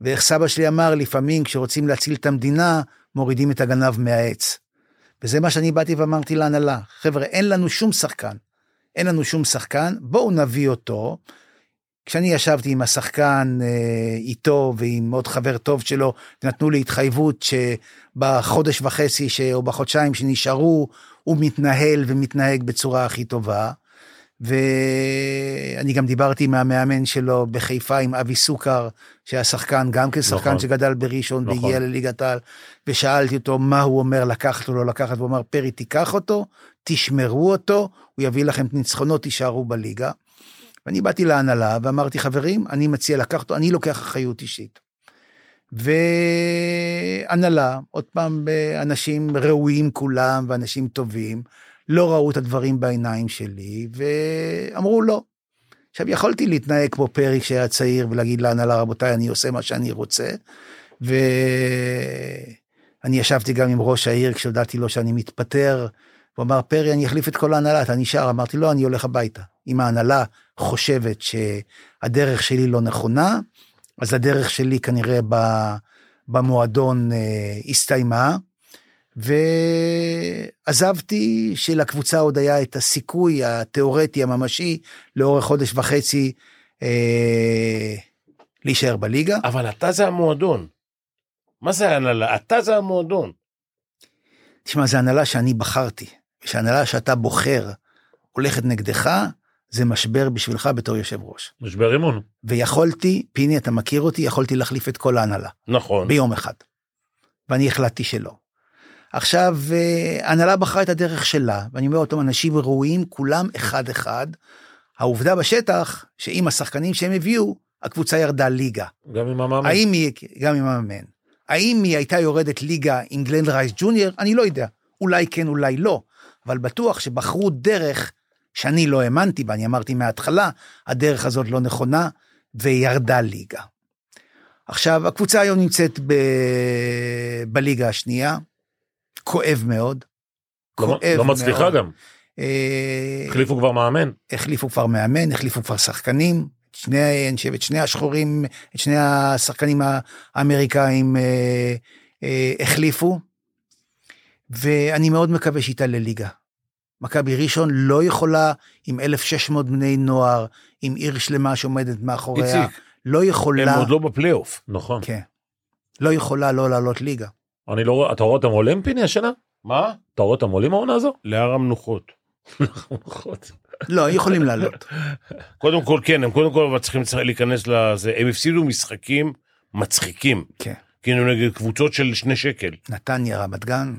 ואיך סבא שלי אמר, לפעמים כשרוצים להציל את המדינה, מורידים את הגנב מהעץ. וזה מה שאני באתי ואמרתי להנהלה, חבר'ה, אין לנו שום שחקן. אין לנו שום שחקן, בואו נביא אותו. כשאני ישבתי עם השחקן אה, איתו ועם עוד חבר טוב שלו, נתנו לי התחייבות שבחודש וחצי ש... או בחודשיים שנשארו, הוא מתנהל ומתנהג בצורה הכי טובה. ואני גם דיברתי עם המאמן שלו בחיפה, עם אבי סוכר, שהיה שחקן, גם כן שחקן נכון. שגדל בראשון נכון. והגיע לליגת העל, ושאלתי אותו מה הוא אומר לקחת או לא לקחת, והוא אמר, פרי, תיקח אותו, תשמרו אותו, הוא יביא לכם ניצחונות, תישארו בליגה. ואני באתי להנהלה ואמרתי, חברים, אני מציע לקחת אותו, אני לוקח אחריות אישית. והנהלה, עוד פעם, אנשים ראויים כולם ואנשים טובים, לא ראו את הדברים בעיניים שלי, ואמרו לא. עכשיו, יכולתי להתנהג כמו פרי כשהיה צעיר ולהגיד להנהלה, רבותיי, אני עושה מה שאני רוצה, אני ישבתי גם עם ראש העיר כשהודעתי לו שאני מתפטר. הוא אמר, פרי, אני אחליף את כל ההנהלה, אתה נשאר? אמרתי, לא, אני הולך הביתה. אם ההנהלה חושבת שהדרך שלי לא נכונה, אז הדרך שלי כנראה במועדון אה, הסתיימה. ועזבתי, שלקבוצה עוד היה את הסיכוי התיאורטי הממשי לאורך חודש וחצי אה, להישאר בליגה. אבל אתה זה המועדון. מה זה ההנהלה? אתה זה המועדון. תשמע, זו הנהלה שאני בחרתי. שהנהלה שאתה בוחר הולכת נגדך, זה משבר בשבילך בתור יושב ראש. משבר אמון. ויכולתי, פיני, אתה מכיר אותי, יכולתי להחליף את כל ההנהלה נכון. ביום אחד. ואני החלטתי שלא. עכשיו, אה, ההנהלה בחרה את הדרך שלה, ואני אומר אותם, אנשים ראויים, כולם אחד-אחד. העובדה בשטח, שעם השחקנים שהם הביאו, הקבוצה ירדה ליגה. גם עם המאמן. האם היא, גם עם המאמן, האם היא הייתה יורדת ליגה עם גלן רייס ג'וניור? אני לא יודע. אולי כן, אולי לא. אבל בטוח שבחרו דרך שאני לא האמנתי בה, אני אמרתי מההתחלה, הדרך הזאת לא נכונה, וירדה ליגה. עכשיו, הקבוצה היום נמצאת ב... בליגה השנייה, כואב מאוד. לא- כואב לא מצליחה מאוד. גם. אה, החליפו כבר מאמן. החליפו כבר מאמן, החליפו כבר שחקנים, שני, אני חושב, את שני השחורים, את שני השחקנים האמריקאים אה, אה, החליפו, ואני מאוד מקווה שהיא תעלה ליגה. מכבי ראשון לא יכולה עם 1,600 בני נוער, עם עיר שלמה שעומדת מאחוריה, איציק, לא הם יכולה, עוד לא בפלייאוף. נכון. כן, לא יכולה לא לעלות ליגה. אני לא רואה, אתה רואה אותם עולים פיני השנה? מה? אתה רואה אותם עולים העונה הזו? להר המנוחות. לא, יכולים לעלות. קודם כל, כן, הם קודם כל אבל צריכים להיכנס לזה. הם הפסידו משחקים מצחיקים. כן. כאילו נגד קבוצות של שני שקל. נתניה, רמת גן,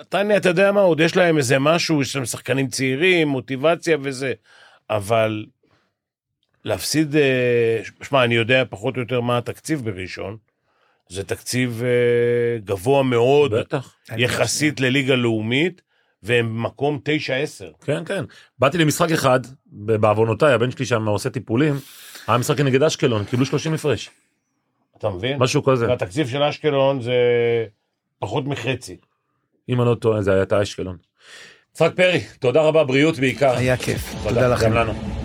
נתניה, אתה יודע מה, עוד יש להם איזה משהו, יש להם שחקנים צעירים, מוטיבציה וזה, אבל להפסיד, אה, שמע, אני יודע פחות או יותר מה התקציב בראשון, זה תקציב אה, גבוה מאוד, בטח. יחסית לליגה לאומית, והם במקום 9-10. כן, כן. באתי למשחק אחד, בעוונותיי, הבן שלי שם עושה טיפולים, היה משחק נגד אשקלון, קיבלו 30 הפרש. אתה מבין? משהו כזה. והתקציב של אשקלון זה פחות מחצי. אם אני לא טועה, זה היה את אשקלון. יצחק פרי, תודה רבה, בריאות בעיקר. היה כיף. תודה לכם. גם לנו.